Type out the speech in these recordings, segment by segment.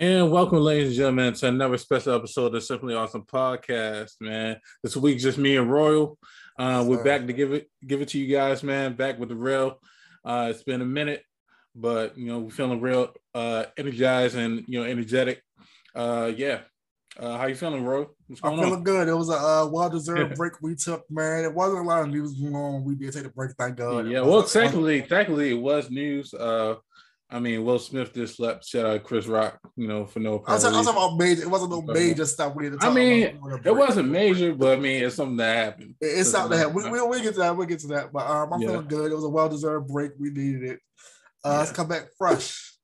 And welcome, ladies and gentlemen, to another special episode of the Simply Awesome Podcast, man. This week, just me and Royal. Uh, we're back to give it give it to you guys, man. Back with the real. Uh, it's been a minute, but you know, we're feeling real uh energized and you know, energetic. Uh yeah. Uh, how you feeling, Roy? What's going I'm feeling on? good. It was a uh, well-deserved break we took, man. It wasn't a lot of news going on. We did take a break, thank God. Yeah, well, technically, technically, it was news. Uh, I mean, Will Smith just slept. Shout out Chris Rock, you know, for no. I was, talking about major. It wasn't no major stuff we talk I mean, it wasn't major, but I mean, it's something that happened. it's something that happened. We, we, we'll get to that. We'll get to that. But um, I'm yeah. feeling good. It was a well deserved break. We needed it. Uh, yeah. Let's come back fresh.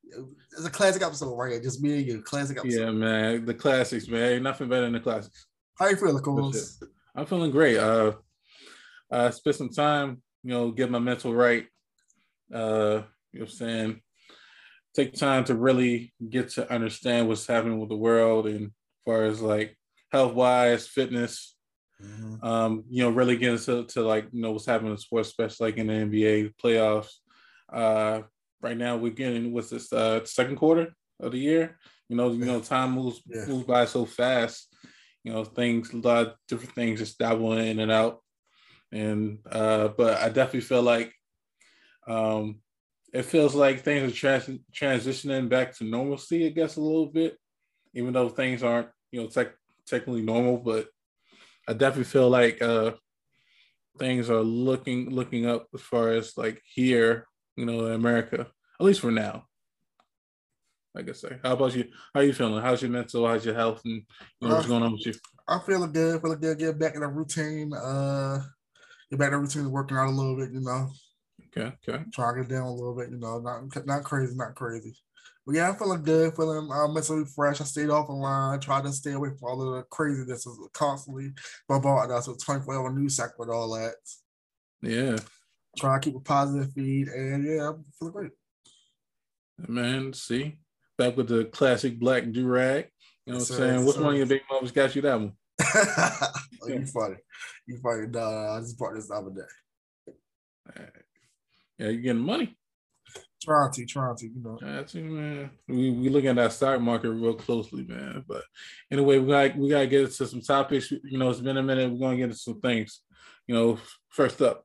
It's a classic episode right here. Just me and you. Classic episode. Yeah, man. The classics, man. Ain't nothing better than the classics. How you feeling, Coles? I'm feeling great. Uh, I spent some time, you know, get my mental right. Uh, you know what I'm saying? Take time to really get to understand what's happening with the world and as far as like health wise, fitness. Mm-hmm. Um, you know, really getting to, to like you know what's happening in sports, especially like in the NBA playoffs. Uh, right now we're getting what's this uh second quarter of the year. You know, you know, time moves yeah. moves by so fast. You know, things a lot of different things just dabbling in and out. And uh, but I definitely feel like um it feels like things are trans- transitioning back to normalcy, I guess, a little bit, even though things aren't, you know, tech- technically normal. But I definitely feel like uh, things are looking looking up as far as like here, you know, in America, at least for now. Like I say, how about you? How are you feeling? How's your mental? How's your health? And you know, what's going on with you? I'm feeling good. Feeling good. Get back in the routine. Uh, get back in the routine, working out a little bit. You know, Okay, okay. Trying it down a little bit, you know, not not crazy, not crazy. But yeah, I'm feeling good, feeling uh, mentally fresh. I stayed off the line, tried to stay away from all the craziness of constantly bombarding us with 24 hour news cycle and all that. Yeah. Try to keep a positive feed, and yeah, I'm feeling great. Man, see, back with the classic black do rag. You know what I'm saying? Which one of your big moms got you that one? oh, you funny. You funny. No, no, I just brought this the other day. Yeah, you getting money. Trying to, trying to, you know. That's it, man. We we looking at that stock market real closely, man. But anyway, we got we gotta get into some topics. You know, it's been a minute. We're gonna get into some things. You know, first up.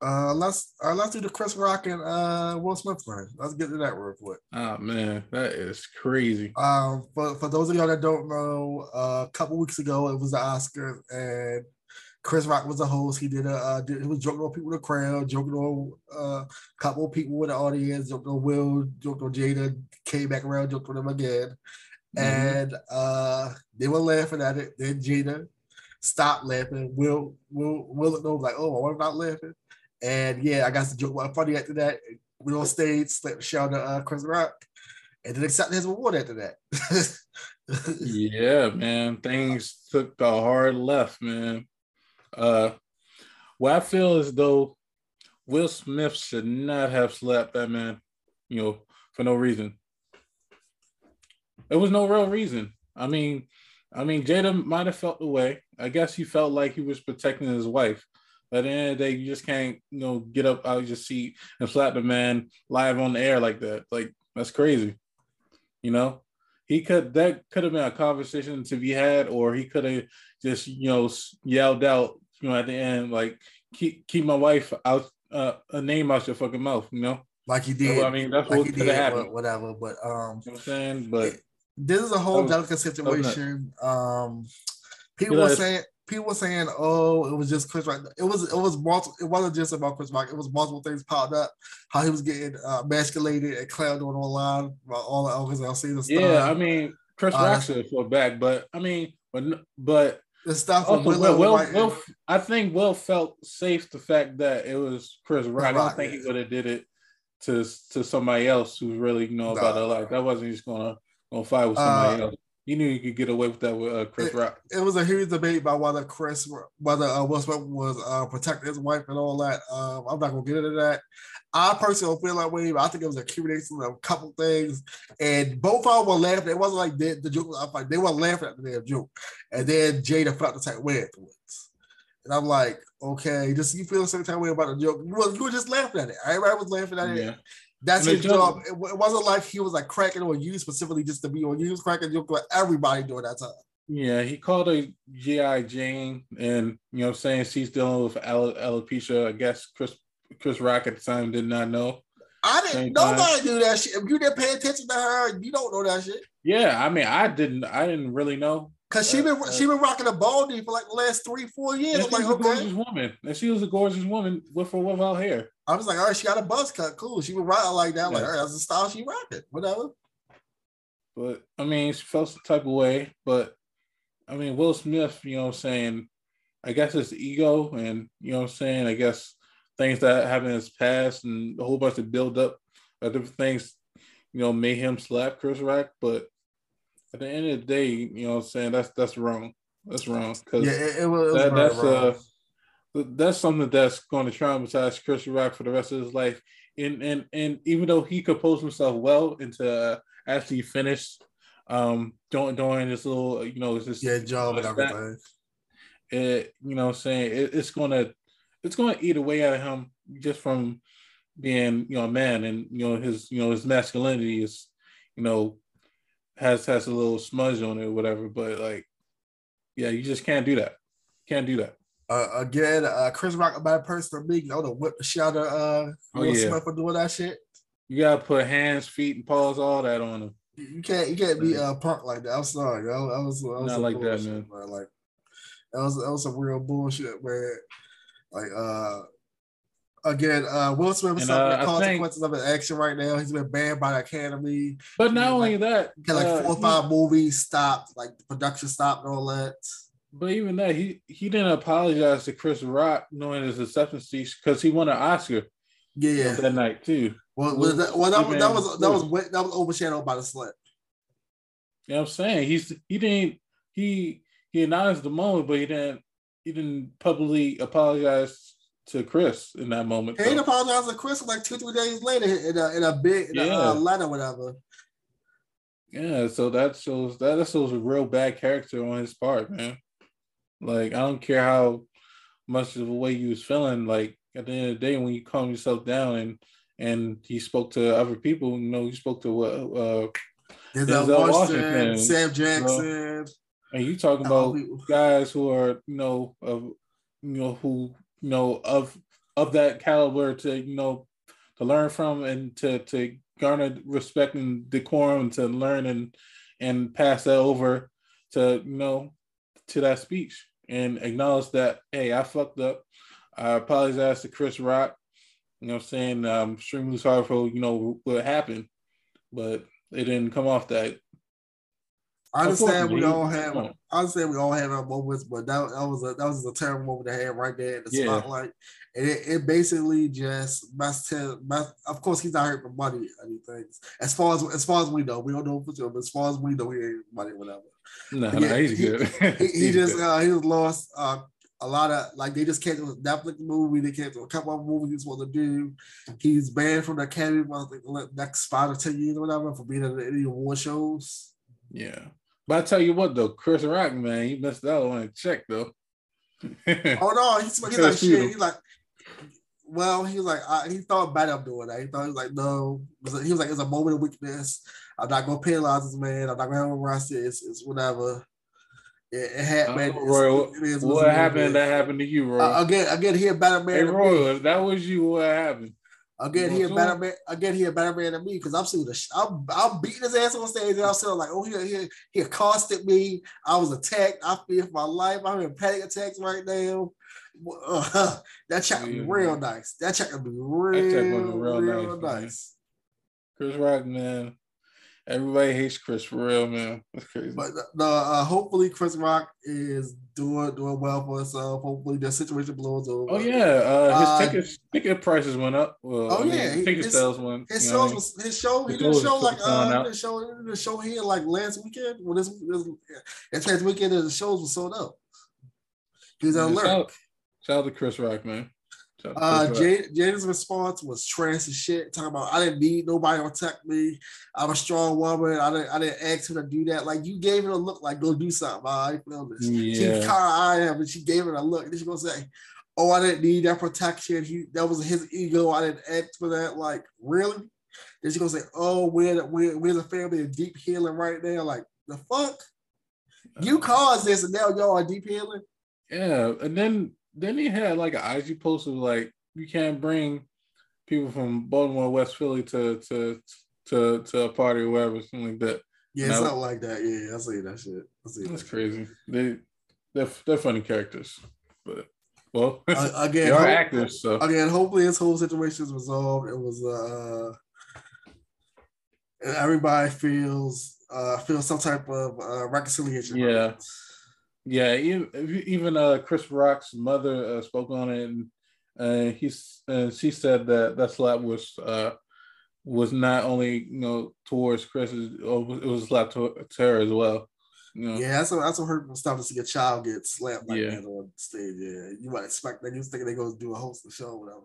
Uh, let's uh, let's do the Chris Rock and uh Will Smith thing. Let's get to that real quick. Oh man, that is crazy. Um, for for those of y'all that don't know, uh, a couple weeks ago it was the Oscars, and Chris Rock was the host. He did a uh, did, he was joking on people in the crowd, joking on uh, a couple of people in the audience, joking on Will, joking on Jada, came back around, joked on him again. Mm-hmm. And uh, they were laughing at it. Then Jada stopped laughing. Will Will Will looked over like, oh, I'm not laughing? And yeah, I got the joke was funny after that. We on stage, slapped shout to uh, Chris Rock, and then accepted his reward after that. yeah, man. Things took a hard left, man. Uh, well, I feel as though Will Smith should not have slapped that man, you know, for no reason. There was no real reason. I mean, I mean, Jada might have felt the way. I guess he felt like he was protecting his wife. But at the end of the day, you just can't, you know, get up out of your seat and slap the man live on the air like that. Like that's crazy. You know, he could that could have been a conversation to be had, or he could have just, you know, yelled out, you know, at the end, like keep keep my wife out uh, a name out your fucking mouth, you know. Like he did. So, I mean, that's like what could have happened. Whatever, but um, you know I'm saying, but this is a whole was, delicate situation. Um, people were saying people were saying, "Oh, it was just Chris Rock." It was it was multiple. It wasn't just about Chris Rock. It was multiple things popped up. How he was getting uh, emasculated and clowned on online about all the Elvis Alsina stuff. Yeah, I mean, Chris uh, Rock should have back, but I mean, but but the stuff also, Will, Will, Will, I think Will felt safe the fact that it was Chris Rock. I don't think he would have did it to to somebody else who's really you know about nah. life. That wasn't just gonna gonna fight with somebody uh, else. He knew he could get away with that with uh, Chris it, Rock. It was a huge debate about whether Chris, whether uh, Will Smith was uh, protecting his wife and all that. Um, I'm not gonna get into that. I personally don't feel that way, but I think it was a accumulation of a couple things, and both of them were laughing. It wasn't like the, the joke was like they were laughing at the damn joke, and then Jada felt the same way afterwards. And I'm like, okay, just you feel the same time way about the joke. You were, you were just laughing at it. Everybody was laughing at it. Yeah. That's his job. It, it, wasn't like he was like cracking on you specifically just to be on you. He was cracking joke with everybody during that time. Yeah, he called her G.I. Jane, and you know, saying she's dealing with alopecia. I guess Chris Chris Rock at the time did not know. I didn't. Same nobody time. knew that shit. If you didn't pay attention to her, you don't know that shit. Yeah, I mean, I didn't. I didn't really know. Cause she been uh, she been rocking a baldy for like the last three four years. I'm like, okay. gorgeous woman, and she was a gorgeous woman with or without hair. I was like, all right, she got a buzz cut, cool. She was rocking like that. Yeah. Like, all right, that's the style she rocking, whatever. But I mean, she felt some type of way. But I mean, Will Smith, you know, what I'm saying, I guess it's ego, and you know, what I'm saying, I guess things that happened in his past, and a whole bunch of build up of different things, you know, made him slap Chris Rock, but at the end of the day, you know what I'm saying? That's that's wrong. That's wrong. Because yeah, it, it, was, that, that's wrong. uh that's something that's going to traumatize Chris Rock for the rest of his life. And and and even though he composed himself well into uh, actually finished um doing doing this little you know this yeah job and everything. It you know what I'm saying it, it's gonna it's gonna eat away at him just from being you know a man and you know his you know his masculinity is you know has has a little smudge on it or whatever. But like, yeah, you just can't do that. Can't do that. Uh, again, uh, Chris Rock, a bad person to me. You know, to whip the shot of uh, oh, yeah. Smith for doing that shit. You gotta put hands, feet, and paws, all that on him. You can't, you can't be a uh, punk like that. I'm sorry. That was, that was not like that, man. man. Like that was, that was some real bullshit, man. Like, uh, again, uh, Will Smith is suffering uh, the consequences think, of his action right now. He's been banned by the Academy. But not only that, he had like uh, four or five he, movies stopped, like the production stopped and all that. But even that, he he didn't apologize to Chris Rock knowing his acceptance speech because he won an Oscar. Yeah, that night too. Well, well, that, well, that, was, that was that was that was overshadowed by the slip. You know what I'm saying? He's he didn't he he acknowledged the moment, but he didn't he didn't publicly apologize to Chris in that moment. He didn't apologize to Chris like two, three days later in a, in a big in yeah. a, uh, letter, whatever. Yeah, so that shows that, that shows a real bad character on his part, man. Like I don't care how much of a way you was feeling. Like at the end of the day, when you calm yourself down and and he spoke to other people, you know, he spoke to what uh, Denzel Washington, Sam Jackson. And you talking oh, about guys who are, you know, of you know, who you know of of that caliber to you know to learn from and to to garner respect and decorum and to learn and and pass that over to you know to that speech and acknowledge that hey I fucked up. I apologize to Chris Rock. You know what I'm saying? I'm extremely sorry for you know what happened, but it didn't come off that I understand we all have. I understand we all have our moments, but that, that was a that was a terrible moment to have right there in the yeah. spotlight, and it, it basically just must tell. of course, he's not here for money or anything. As far as as far as we know, we don't know for sure, but as far as we know, he ain't money, whatever. No, yeah, no, he's good. he, he, he just uh, he just lost uh, a lot of like they just canceled a Netflix movie. They canceled a couple of movies he's supposed to do. He's banned from the Academy for the next five or ten years or whatever for being in any award shows. Yeah. But I tell you what though, Chris Rock, man, he missed out on a check though. oh no, he's, he's like shit. He's like, well, he was like, I, he thought bad of doing that. He thought he was like, no, he was like, it's a moment of weakness. I'm not gonna penalize this man. I'm not gonna have him arrested. It's, it's whatever. It, it happened. Oh, Roy, it is what, what happened? That happened to you, Roy. Uh, again, again, he a better man. Hey, Roy, that was you. What happened? Again, he a better man. Again, he a better man than me because I'm seeing the. I'm, I'm beating his ass on stage, and I'm still like, oh, he, he he accosted me. I was attacked. I fear for my life. I'm in panic attacks right now. Uh, that check yeah, be real nice. That check would be real, real, real nice. nice. Chris Rock, man. Everybody hates Chris for real, man. That's crazy. But uh, uh, hopefully Chris Rock is doing doing well for himself. Hopefully the situation blows over. Oh yeah, uh, his uh, ticket ticket prices went up. Well, oh I mean, yeah, ticket his, sales went. His shows was his show. He did a show like uh, the show the show here like last weekend. When this, this, this last weekend the shows were sold out. He's on alert. Shout, shout out to Chris Rock, man. Uh, Jada's response was trash as shit. Talking about I didn't need nobody to protect me. I'm a strong woman. I didn't I didn't ask her to do that. Like you gave it a look like go do something. I feel this. Yeah. She kind of I am, and she gave it a look. And then she gonna say, "Oh, I didn't need that protection. He that was his ego. I didn't ask for that." Like really. Then she gonna say, "Oh, we're we're we're the family in deep healing right now." Like the fuck, you caused this, and now y'all are deep healing. Yeah, and then then he had like an IG post of like, you can't bring people from Baltimore, West Philly to to to to a party or whatever, something like that. Yeah, something like that. Yeah, I see that shit. I see that's that crazy. They they're they're funny characters, but well, uh, again, they are hope, actors. So again, hopefully this whole situation is resolved. It was uh, and everybody feels uh feels some type of uh, reconciliation. Yeah. Yeah, even, uh, Chris Rock's mother uh, spoke on it, and uh, he's and she said that that slap was uh, was not only you know towards Chris, it was a slap to, to her as well. You know? Yeah, that's what that's what hurt stuff to see a child get slapped like yeah. that on stage. Yeah, you might expect that. You was thinking they go do a host of show, whatever.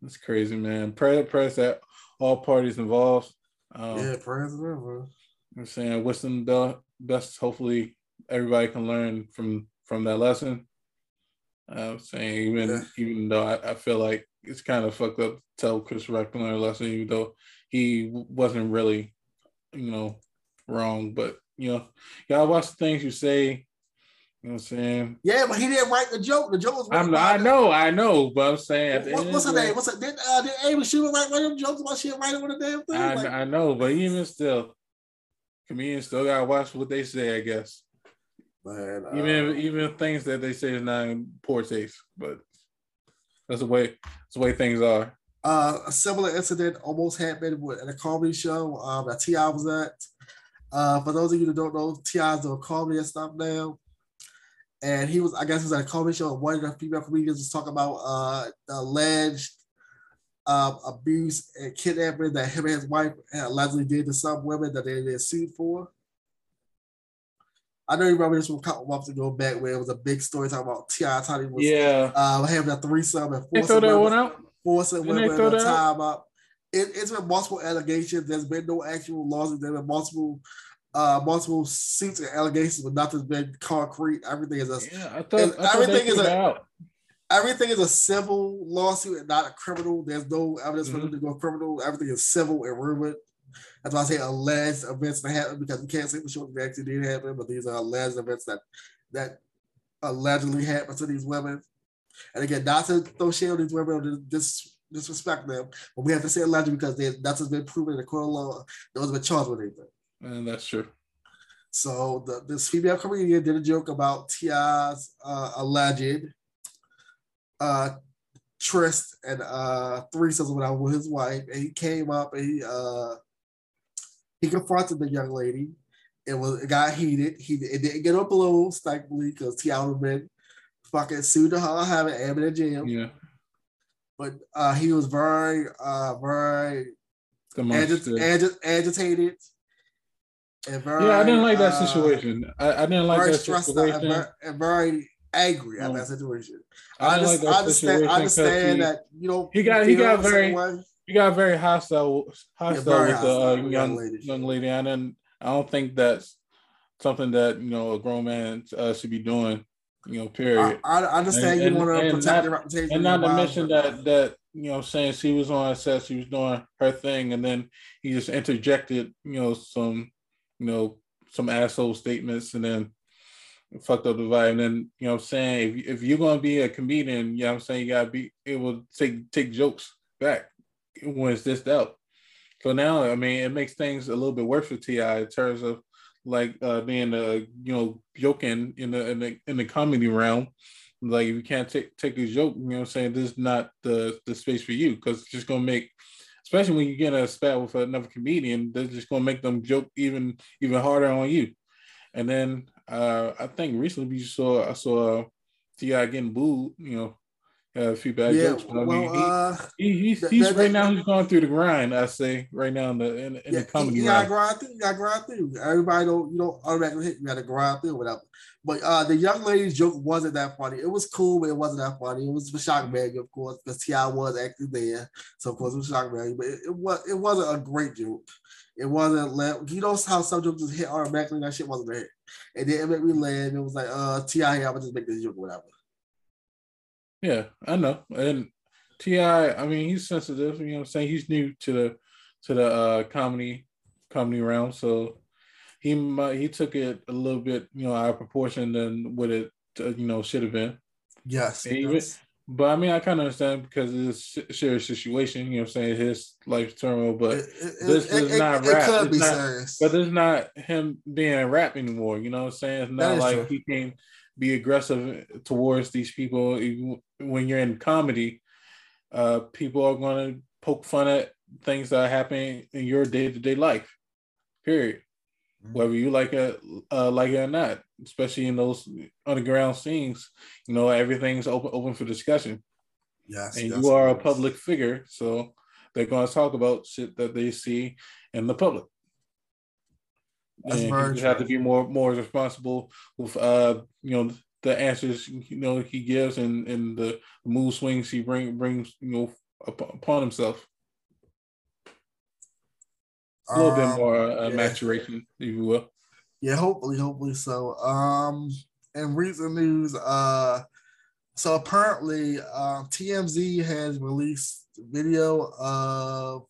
That's crazy, man. Pray, prayers that all parties involved. Um, yeah, prayers bro. I'm saying, wish them the best. Hopefully, everybody can learn from from that lesson. I'm saying, even yeah. even though I, I, feel like it's kind of fucked up to tell Chris Rock to learn a lesson, even though he wasn't really, you know, wrong. But you know, y'all watch the things you say. You know what I'm saying? Yeah, but he didn't write the joke. The joke was. I'm, I know, I know, but I'm saying. What, what's her name? What's her, did uh, did Amy Schumer write one of them jokes about she write it on the damn thing? I, like, I know, but even still, comedians still gotta watch what they say. I guess. Man, uh, even even things that they say is not in poor taste, but that's the way that's the way things are. Uh, a similar incident almost happened with, at a comedy show um, that T.I. was at. Uh, for those of you that don't know, T.I.'s doing comedy and stuff now. And he was, I guess, he was at a comedy show. And one of the female comedians was talking about uh, the alleged uh, abuse and kidnapping that him and his wife allegedly did to some women that they, they sued for. I know you remember this from a couple months ago back where it was a big story talking about T.I. Tony was yeah. uh, having a threesome and forcing women, one out? forcing women to time up. It, has been multiple allegations. There's been no actual lawsuits. There's been multiple uh, multiple suits and allegations, but nothing's been concrete. Everything is a yeah. I thought, I thought everything is a out. everything is a civil lawsuit and not a criminal. There's no evidence mm-hmm. for them to go criminal. Everything is civil and rumored. That's why I say alleged events that happen because we can't say for sure they actually did happen, but these are alleged events that that allegedly happened to these women. And again, not to throw shade on these women or dis, disrespect them, but we have to say alleged because they, that's what's been proven in the court of law. Those have been charged with anything. And that's true. So the, this female comedian did a joke about T.I.'s uh, alleged uh, tryst and uh, threesomes with his wife, and he came up and he uh, he confronted the young lady. It was it got heated. He it didn't get up below thankfully because have been fucking sued to her having Abbott in jail. Yeah. But uh, he was very uh, very agit- agit- agitated. Very, yeah, I didn't like that uh, situation. I, I, didn't like that situation. And very, and very angry at that situation. I, I, just, like I understand. I understand that you know he got he got very you got very hostile hostile yeah, with the uh, young lady. young lady, and then I don't think that's something that you know a grown man uh, should be doing. You know, period. I, I understand and, you want to protect not, your reputation, and not to mention that that you know saying she was on set, she was doing her thing, and then he just interjected you know some you know some asshole statements, and then fucked up the vibe. And then, you know I'm saying? If, if you're gonna be a comedian, you know what I'm saying, you gotta be able to take take jokes back when it's this out. So now, I mean, it makes things a little bit worse for T.I. in terms of like uh, being a you know joking in the in the in the comedy realm. Like if you can't take take a joke, you know, I'm saying this is not the the space for you because it's just gonna make, especially when you get in a spat with another comedian, they're just gonna make them joke even even harder on you. And then uh, I think recently you saw I saw T.I. getting booed, you know, a few bad yeah, jokes. But I mean, uh, he, he, he's, he's right now. He's going through the grind. I say right now in the in, in yeah, the comedy. You gotta grind through. You gotta grind through. Everybody don't you don't automatically hit. You gotta grind through whatever. But uh, the young lady's joke wasn't that funny. It was cool, but it wasn't that funny. It was for shock value, of course, because T.I. was actually there, so of course it was shock value. But it, it was it wasn't a great joke. It wasn't. Let you know how some jokes just hit automatically. That shit wasn't a hit. And then it made me land. It was like, uh, T.I. I would just make this joke, whatever. Yeah, I know. And T.I., I mean, he's sensitive. You know, I'm saying he's new to the to the uh, comedy comedy realm. So he might, he took it a little bit, you know, out of proportion than what it uh, you know should have been. Yes, even, but I mean, I kind of understand because it's a serious situation. You know, what I'm saying his life turmoil, but it, it, this it, is not rap. It could be not, serious, but it's not him being rap anymore. You know what I'm saying? It's not like true. he can't be aggressive towards these people when you're in comedy. Uh, people are going to poke fun at things that are happening in your day to day life. Period. Mm-hmm. Whether you like it, uh, like it or not, especially in those underground scenes, you know everything's open open for discussion. Yes, and you are a public figure, so they're going to talk about shit that they see in the public. That's and you have to be more more responsible with uh you know the answers you know he gives and and the mood swings he bring brings you know upon himself a little um, bit more uh, yeah. maturation, if you will. Yeah, hopefully, hopefully so. Um, in recent news, uh, so apparently, uh, TMZ has released video of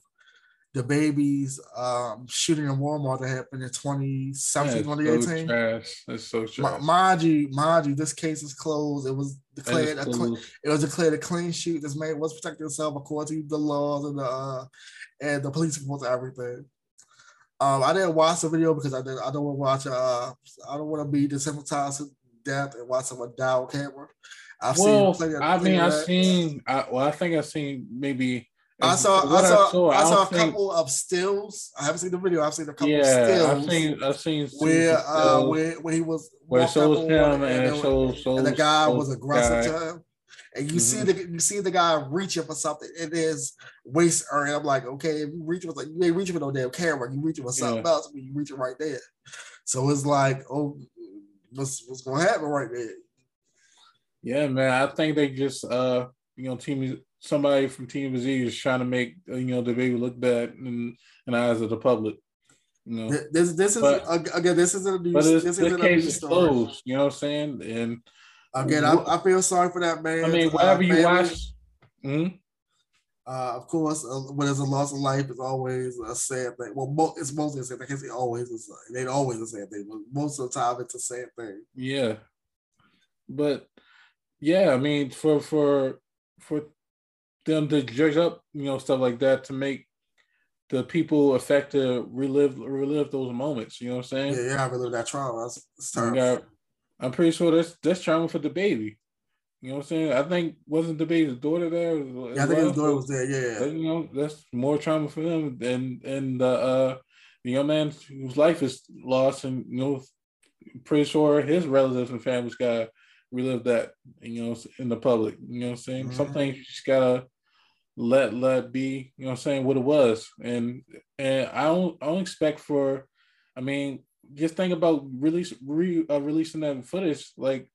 DaBaby's um, shooting in Walmart that happened in 2017, 2018. So trash. That's so trash. mind you, mind you, this case is closed. It was declared a clean, it was declared a clean shoot. This man was protecting himself according to the laws and the uh, and the police reports everything. Um, I didn't watch the video because I did. I don't want to watch. Uh, I don't want to be desensitized to death and watch someone die on camera. I've well, seen. I mean, I've seen. I, well, I think I've seen maybe. I saw. I saw. I saw, I saw a think, couple of stills. I haven't seen the video. I've seen a couple yeah, of stills. I've seen. I've seen where uh where, where he was where it shows him and, and, shows, shows, and the guy was aggressive guy. to him and you mm-hmm. see the you see the guy reaching for something in his waist area. I'm like, okay, if you reach for like you ain't reaching for no damn camera, you reaching for something yeah. else, but you reaching right there. So it's like, oh, what's what's gonna happen right there? Yeah, man. I think they just uh you know team somebody from TMZ is trying to make you know DaBaby look bad in, in the eyes of the public. You know, this this is but, again this is a news. But this is case is closed. You know what I'm saying? And Again, I, I feel sorry for that man. I mean, whatever you watch. Mm-hmm. Uh, of course, uh, when there's a loss of life, it's always a sad thing. Well, mo- it's mostly a sad thing. I can't say always. It's, it ain't always a sad thing, but most of the time, it's a sad thing. Yeah, but yeah, I mean, for for for them to judge up, you know, stuff like that to make the people affected relive relive those moments. You know what I'm saying? Yeah, yeah, relive that trauma. That's, that's I'm pretty sure that's that's trauma for the baby. You know what I'm saying? I think wasn't DaBaby's daughter there? Yeah, I think well? his daughter was there. Yeah, you know that's more trauma for them than and the uh, the young man whose life is lost, and you know, pretty sure his relatives and family's got relive that. You know, in the public. You know what I'm saying? Mm-hmm. Some things you just gotta let let be. You know I'm saying? What it was, and and I don't I don't expect for. I mean, just think about release re, uh, releasing that footage. Like,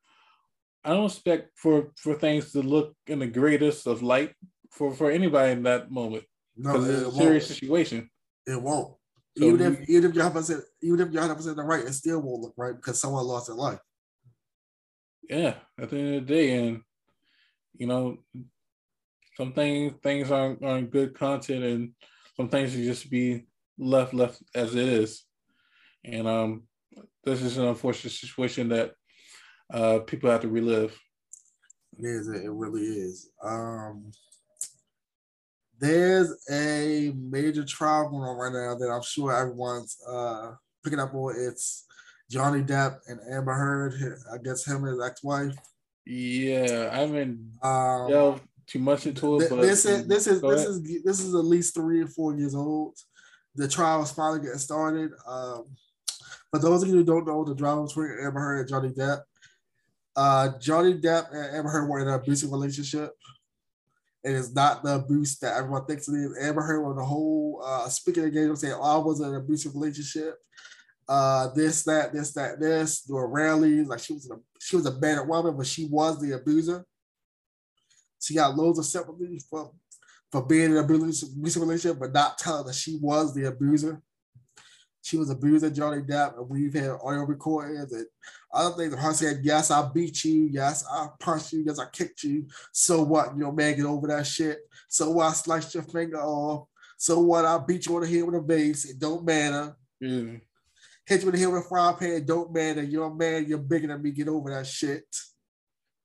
I don't expect for for things to look in the greatest of light for for anybody in that moment no, it's a serious situation. It won't. So even you, if even if you're hundred percent even if you're hundred percent right, it still won't look right because someone lost their life. Yeah, at the end of the day, and you know, some things things aren't aren't good content, and some things should just be left left as it is. And um, this is an unfortunate situation that uh, people have to relive. It is. It really is. Um, there's a major trial going on right now that I'm sure everyone's uh, picking up on. It's Johnny Depp and Amber Heard. I guess him and his ex-wife. Yeah, I haven't um, delved too much into it. Th- this is this is this is this is at least three or four years old. The trial is finally getting started. Um, for those of you who don't know, the drama between Amber Heard and Johnny Depp, uh, Johnny Depp and Amber Heard were in an abusive relationship. It is not the abuse that everyone thinks it is. Amber Heard was the whole uh, speaking engagement saying, "Oh, I was in an abusive relationship." Uh, this, that, this, that, this, doing rallies. Like she was, a, she was a bad woman, but she was the abuser. She got loads of sympathy for for being in an abusive relationship, but not telling that she was the abuser. She was abusing Johnny Depp, and we've had audio recordings and other things of her saying, Yes, I beat you. Yes, I punched you. Yes, I kicked you. So what? You know, man, get over that shit. So what? I sliced your finger off. So what? I beat you on the head with a base. It don't matter. Yeah. Hit you in the head with a frying pan. It don't matter. You're a man. You're bigger than me. Get over that shit.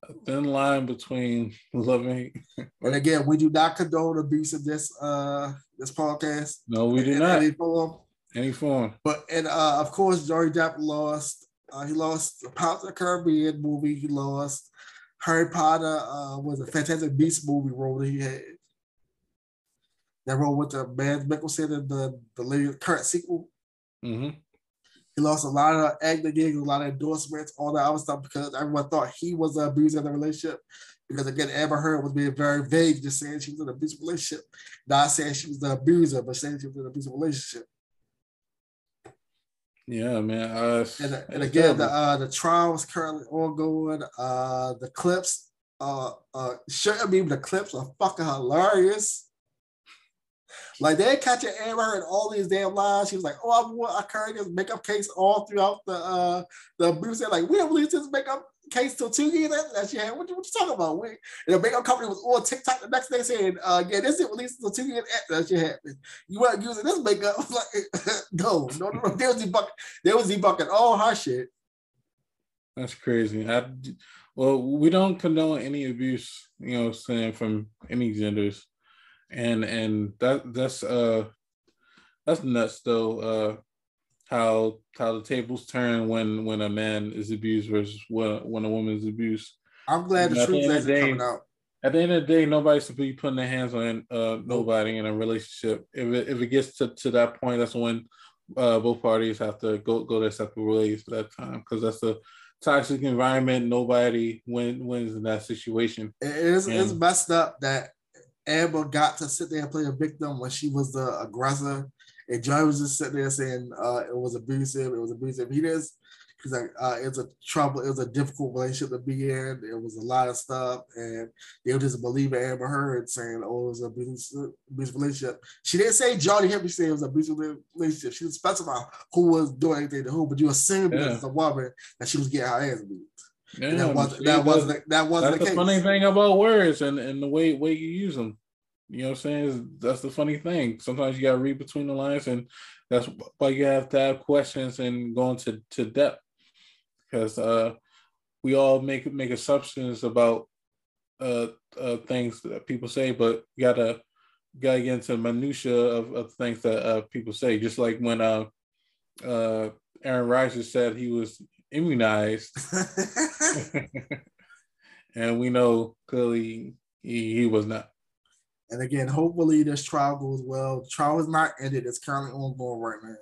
A thin line between love and hate. And again, we do not condone abuse in this uh this podcast. No, we do not. Any form. Any form. But and uh, of course, Johnny Depp lost. Uh, he lost the Pirates of the Caribbean movie. He lost Harry Potter. Uh, was a Fantastic Beast movie role that he had. That role with the Mads Mikkelsen in the the current sequel. hmm He lost a lot of acting gigs, a lot of endorsements, all that other stuff because everyone thought he was the abuser in the relationship. Because again, Amber Heard was being very vague, just saying she was in an abusive relationship, not saying she was the abuser, but saying she was in an abusive relationship. Yeah, man. Uh, And, and again, the uh, the trial is currently ongoing. Uh, the clips, uh, uh, shouldn't be, the clips are fucking hilarious. Like they catch Amber Heard in all these damn lies. She was like, "Oh, I want I carried this makeup case all throughout the uh the abuse." They're like, "We don't release this makeup case till two years after that she had. What you, what you talking about?" We, the makeup company was on TikTok the next day saying, uh, "Yeah, this is released till two years after that shit happened. You weren't using this makeup." like, no, no, no, no. They was debunking. They was debunking all her shit. That's crazy. I, well, we don't condone any abuse, you know, saying from any genders, and and that that's uh that's nuts though. Uh, how how the tables turn when when a man is abused versus when when a woman is abused. I'm glad the At the truth is coming out. At the end of the day, nobody should be putting their hands on uh nobody in a relationship. If it if it gets to, to that point, that's when uh both parties have to go go their separate ways at that time because that's a toxic environment. Nobody win, wins in that situation. It is it's messed up that Amber got to sit there and play a victim when she was the aggressor, and Johnny was just sitting there saying uh, it was abusive, it was abusive. He just he's like uh, it's a trouble, it was a difficult relationship to be in. It was a lot of stuff, and they were just believing Amber Heard saying, "Oh, it was an abusive, abusive relationship." She didn't say Johnny Henry said it was an abusive relationship. She didn't specify who was doing anything to who, but you assume because Yeah. it's a woman that she was getting her ass beat. Yeah, And that wasn't that wasn't the, that wasn't that's the the funny thing about words and, and the way way you use them. You know what I'm saying? Is that's the funny thing. Sometimes you gotta read between the lines, and that's why you have to have questions and go into to depth. Because uh, we all make make assumptions about uh, uh, things that people say, but you gotta gotta get into minutia of, of things that uh, people say. Just like when uh, uh, Aaron Rodgers said he was immunized and we know clearly he, he was not. And again, hopefully this trial goes well. The trial is not ended; it's currently ongoing right now.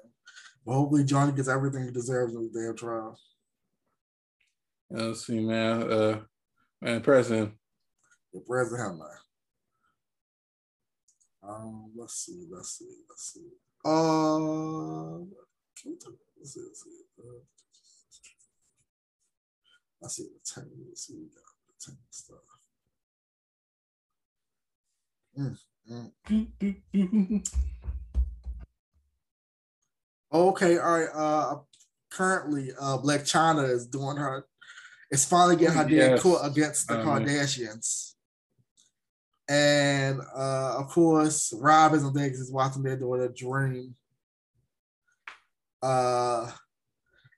But hopefully Johnny gets everything he deserves in the damn trial. Let's see, man. Uh, man, President. The president that. Um, let's see, let's see, let's see. Uh, can we talk- let's see, let's see. Uh, let's see the ten. Let's see, we got the ten stuff. Mm, mm. Okay, all right. Uh, currently, uh, Blac Chyna is doing her. It's finally getting her day in court against the Um, Kardashians, and uh, of course, Rob isn't there 'cause he's watching their daughter Dream. Uh,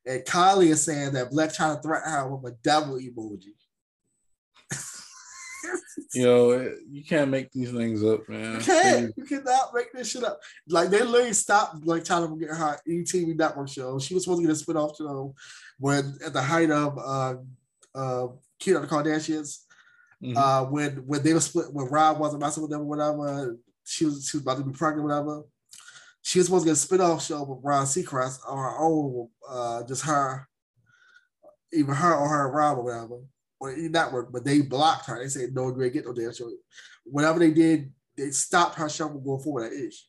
and Kylie is saying that Blac Chyna threatened her with a devil emoji. Yo, you can't make these things up, man. You can't. You cannot make this shit up. Like they literally stopped like China from getting her ETV network show. She was supposed to get a spin-off show when at the height of uh uh Keeping Up the Kardashians. Mhm. Uh when when they were split when Rob wasn't messing with them or whatever, she was she was about to be pregnant, whatever. She was supposed to get a spin-off show with Ryan Seacrest on her own, uh just her, even her or her and Rob or whatever, or Network, but they blocked her. They said no, you ain't get no damn show. Whatever they did, they stopped her show from going forward at ish.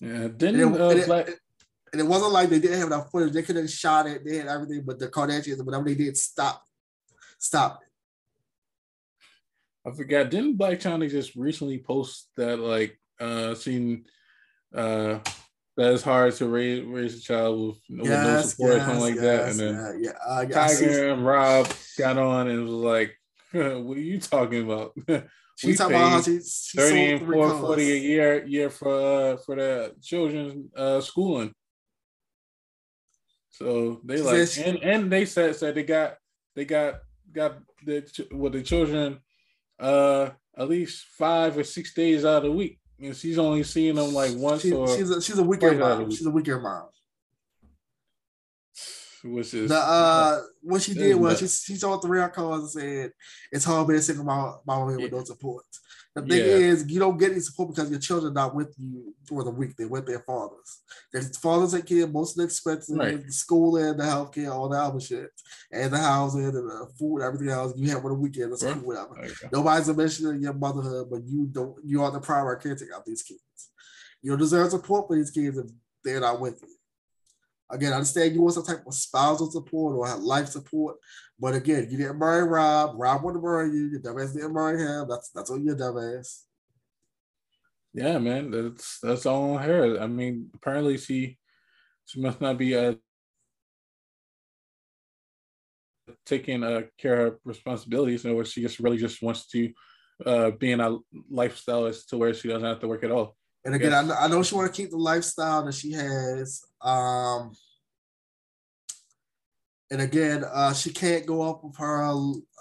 Yeah, didn't it, uh, and, it, Black? and it wasn't like they didn't have enough footage. They could have shot it, they had everything, but the Kardashians, whatever they did, stop, stop. I forgot. Didn't Blac Chyna just recently post that like uh seen uh that it's hard to raise raise a child with, with no support or something like that, and then yeah, yeah, uh, yeah, I see- Tyga and Rob got on and was like, "What are you talking about? we talking about how she, she 30 and 40 a year year for uh, for the children's uh, schooling. So they like she, and and they said said they got they got got the with the children uh at least five or six days out of the week. And she's only seeing them like once she, or she's a she's a weekend mom. She's a weaker mom. Which is the uh what she did was she she told three calls and said it's hard being single mom, mom with no support. The thing yeah. is, you don't get any support because your children are not with you for the week. They're with their fathers. Their fathers take care of most of the expenses, right. the school and the healthcare, all the other shit, and the housing and the food, everything else you have on the weekend. That's cool, whatever. Nobody's a mentioning your motherhood, but you don't. You are the primary caretaker of these kids. You don't deserve support for these kids if they're not with you. Again, I understand you want some type of spousal support or life support, but again, you didn't marry Rob. Rob wanted to marry you. Your dumbass didn't marry him. That's that's on your dumbass. Yeah, man, that's that's all on her. I mean, apparently she she must not be uh, taking uh, care of responsibilities, or she just really just wants to uh, be in a lifestyle as to where she doesn't have to work at all. And again, I, know, I know she want to keep the lifestyle that she has. Um, and again, uh, she can't go up with her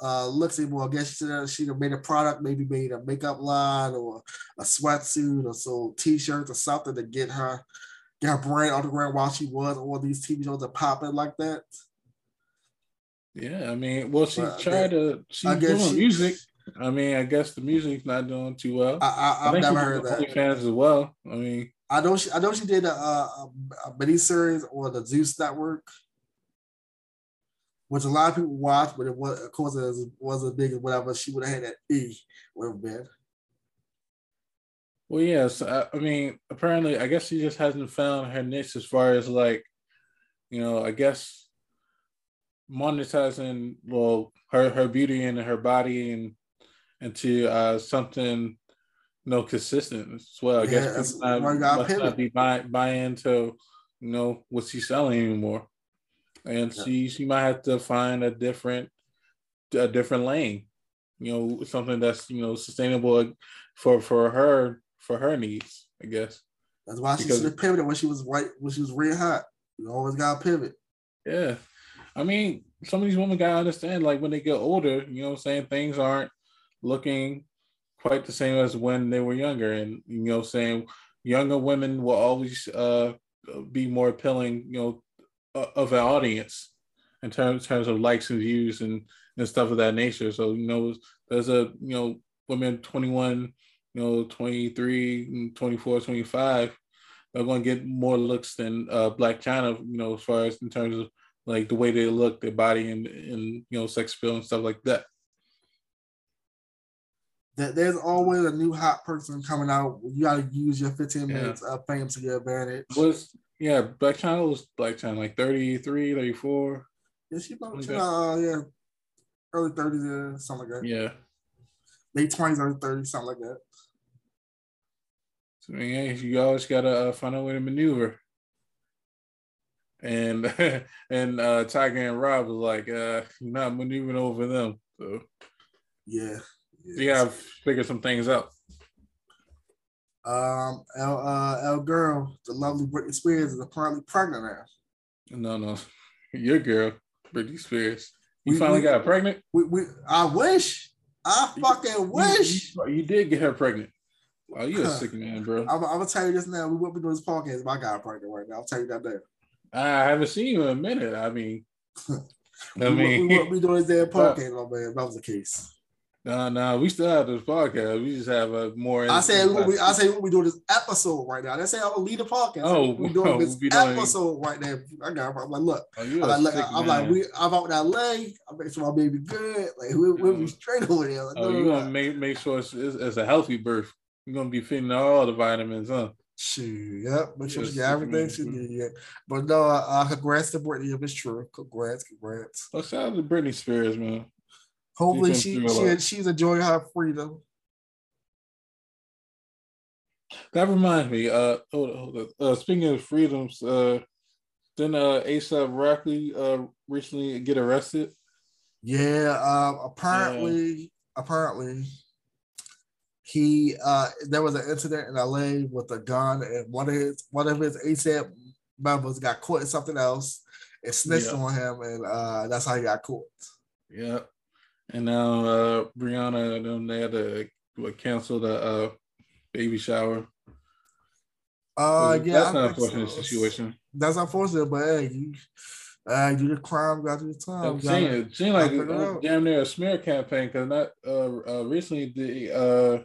uh, looks anymore. I guess she said she made a product, maybe made a makeup line or a sweatsuit or so t-shirts or something to get her get her brand on the ground while she was on these TV shows are popping like that. Yeah, I mean, well, she but tried to. She's doing she, music. I mean, I guess the music's not doing too well. I, I, have never heard that. Fans as well. I mean, I know she. I know she did a, a, a mini series on the Zeus Network, which a lot of people watched, but it was, of course, it wasn't as big as whatever she would have had at E would have been. Well, yes. I, uh, I mean, apparently, I guess she just hasn't found her niche as far as like, you know, I guess monetizing well her her beauty and her body and into uh, something know consistent as well. I yeah, guess people not, must not be buying buy into you know what she's selling anymore, and yeah. she she might have to find a different a different lane. You know, something that's you know sustainable for for her for her needs. I guess that's why she should have pivoted when she was white when she was red hot. You always got to pivot. Yeah, I mean, some of these women gotta understand, like when they get older, you know, I'm saying things aren't looking quite the same as when they were younger. And, you know, saying younger women will always uh, be more appealing, you know, of an audience in terms, terms of likes and views and, and stuff of that nature. So, you know, there's a, you know, women 21, you know, 23, 24, 25, they're going to get more looks than uh, Blac Chyna, you know, as far as in terms of like the way they look, their body and, and you know, sex appeal and stuff like that that there's always a new hot person coming out. You got to use your 15 minutes of fame to your advantage. Was yeah, Blac Chyna was Blac Chyna like 33, 34. Yeah, she about uh, yeah, early 30s, yeah, something like that. Yeah, late 20s, early 30s, something like that. So yeah, you always gotta uh, find a way to maneuver. And and uh Tyga and Rob was like, uh, you're not maneuvering over them. So yeah, you have figured some things out. Um, El, uh, El girl, the lovely Britney Spears, is apparently pregnant now. No, no, your girl, Britney Spears. You we, finally we, got pregnant. We, we, I wish. I fucking you, wish. You, you, did get her pregnant. Oh, you a sick man, bro. I'm, I'm, gonna tell you this now. We won't be doing this podcast if I got pregnant right now. I'll tell you that there. I haven't seen you in a minute. I mean, I we, mean, we won't be doing this damn podcast, my man. If that was the case. No, no, we still have this podcast. We just have a more. I said, we, I say we doing this episode right now. They say I will lead the podcast. Oh, we doing oh, this episode right now. I got. I'm like, look, oh, I'm, like, I'm like, we. I'm out in LA. I make sure my baby good. Like, we, we'll be mm. straight over there. Like, oh, no, you gonna make make sure it's, it's, it's, a healthy birth. You're gonna be feeding all the vitamins, huh? Shoot, yep. But sure she got everything she mm-hmm. need. Yeah. But no, uh, uh congrats to if it's true. Congrats, congrats. Well, shout out to Britney Spears, man. Hopefully, she, she she's enjoying her freedom. That reminds me. Uh, hold on, hold on. Uh, speaking of freedoms, uh, didn't uh ASAP Rocky uh recently get arrested? Yeah. Um. Apparently, yeah. apparently, he uh there was an incident in LA with a gun and one of his one of his ASAP members got caught in something else and snitched yeah. on him and uh that's how he got caught. Yeah. And now uh Brianna them they had to what, cancel the uh baby shower. Uh yeah, that's an unfortunate so. situation. That's unfortunate, but hey, you uh, do the crime, got to the time. Gene, Gene like damn near a smear campaign because not uh, uh recently the uh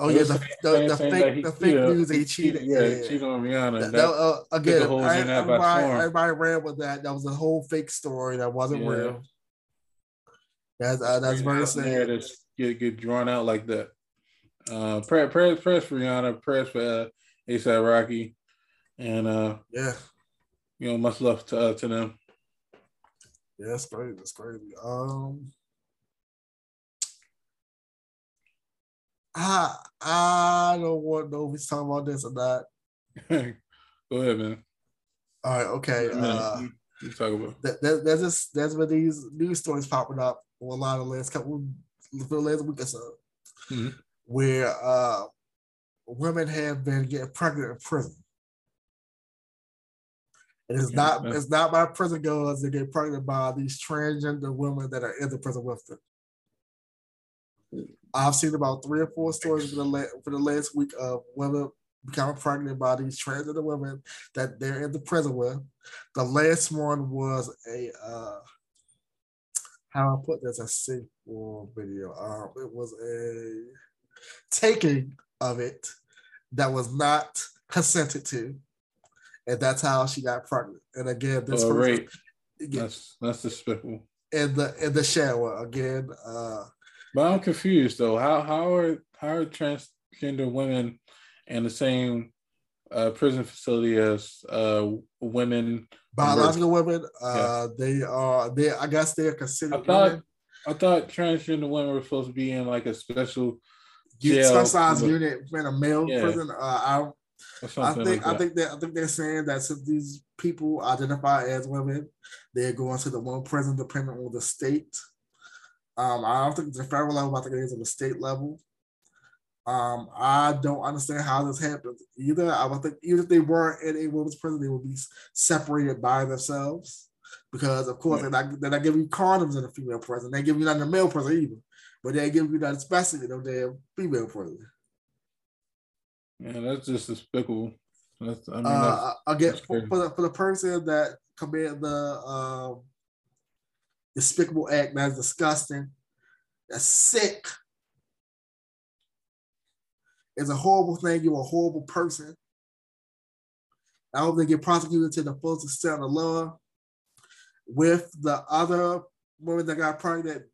Oh yeah, the, the, the fake the fake news he cheated. Yeah, yeah. cheated on Rihanna. That, that, uh, again, everybody, everybody ran with that. That was a whole fake story that wasn't yeah. real. That's uh, that's very sad. Get get drawn out like that. Uh, press press press for Rihanna, press for uh, ASAP Rocky, and uh, yeah, you know, much love to uh, to them. Yeah, that's crazy. That's crazy. Um, I I don't want to know if he's talking about this or not. Go ahead, man. All right, okay. Uh, you talk about that, there's just there's been these news stories popping up on a lot of last couple for the last week or so, mm-hmm. where uh, women have been getting pregnant in prison. And it's yeah, not man. it's not by prison girls that get pregnant by these transgender women that are in the prison with them. I've seen about three or four stories for the la- for the last week of women becoming pregnant by these transgender women that they're in the prison with. The last one was a uh, how I put this a sequel video. Um, it was a taking of it that was not consented to, and that's how she got pregnant. And again, this oh, person. Again, that's that's despicable. In the in the shower again. Uh, but I'm confused though. How how are how are transgender women in the same uh, prison facility as uh, women? Biological women. Uh, yeah. They are. They. I guess they are considered. I thought. Women. I thought transgender women were supposed to be in like a special jail. Specialized unit in a male yeah. prison. Uh, I I think like I think that I think they're saying that since these people identify as women, they're going to the one prison dependent on the state. Um, I don't think the federal level, I think it is on the state level. Um, I don't understand how this happens either. I would think even if they weren't in a women's prison, they would be separated by themselves. Because of course they're not they're not giving you condoms in a female prison. They give you not in a male prison either. But they give you that especially in a damn female prison. Yeah, that's just despicable. That's, I mean, uh, again, for, for, the, for the person that committed the um, despicable act. That's disgusting. That's sick. It's a horrible thing. You're a horrible person. I hope they get prosecuted to the fullest extent of the law. With the other women that got pregnant,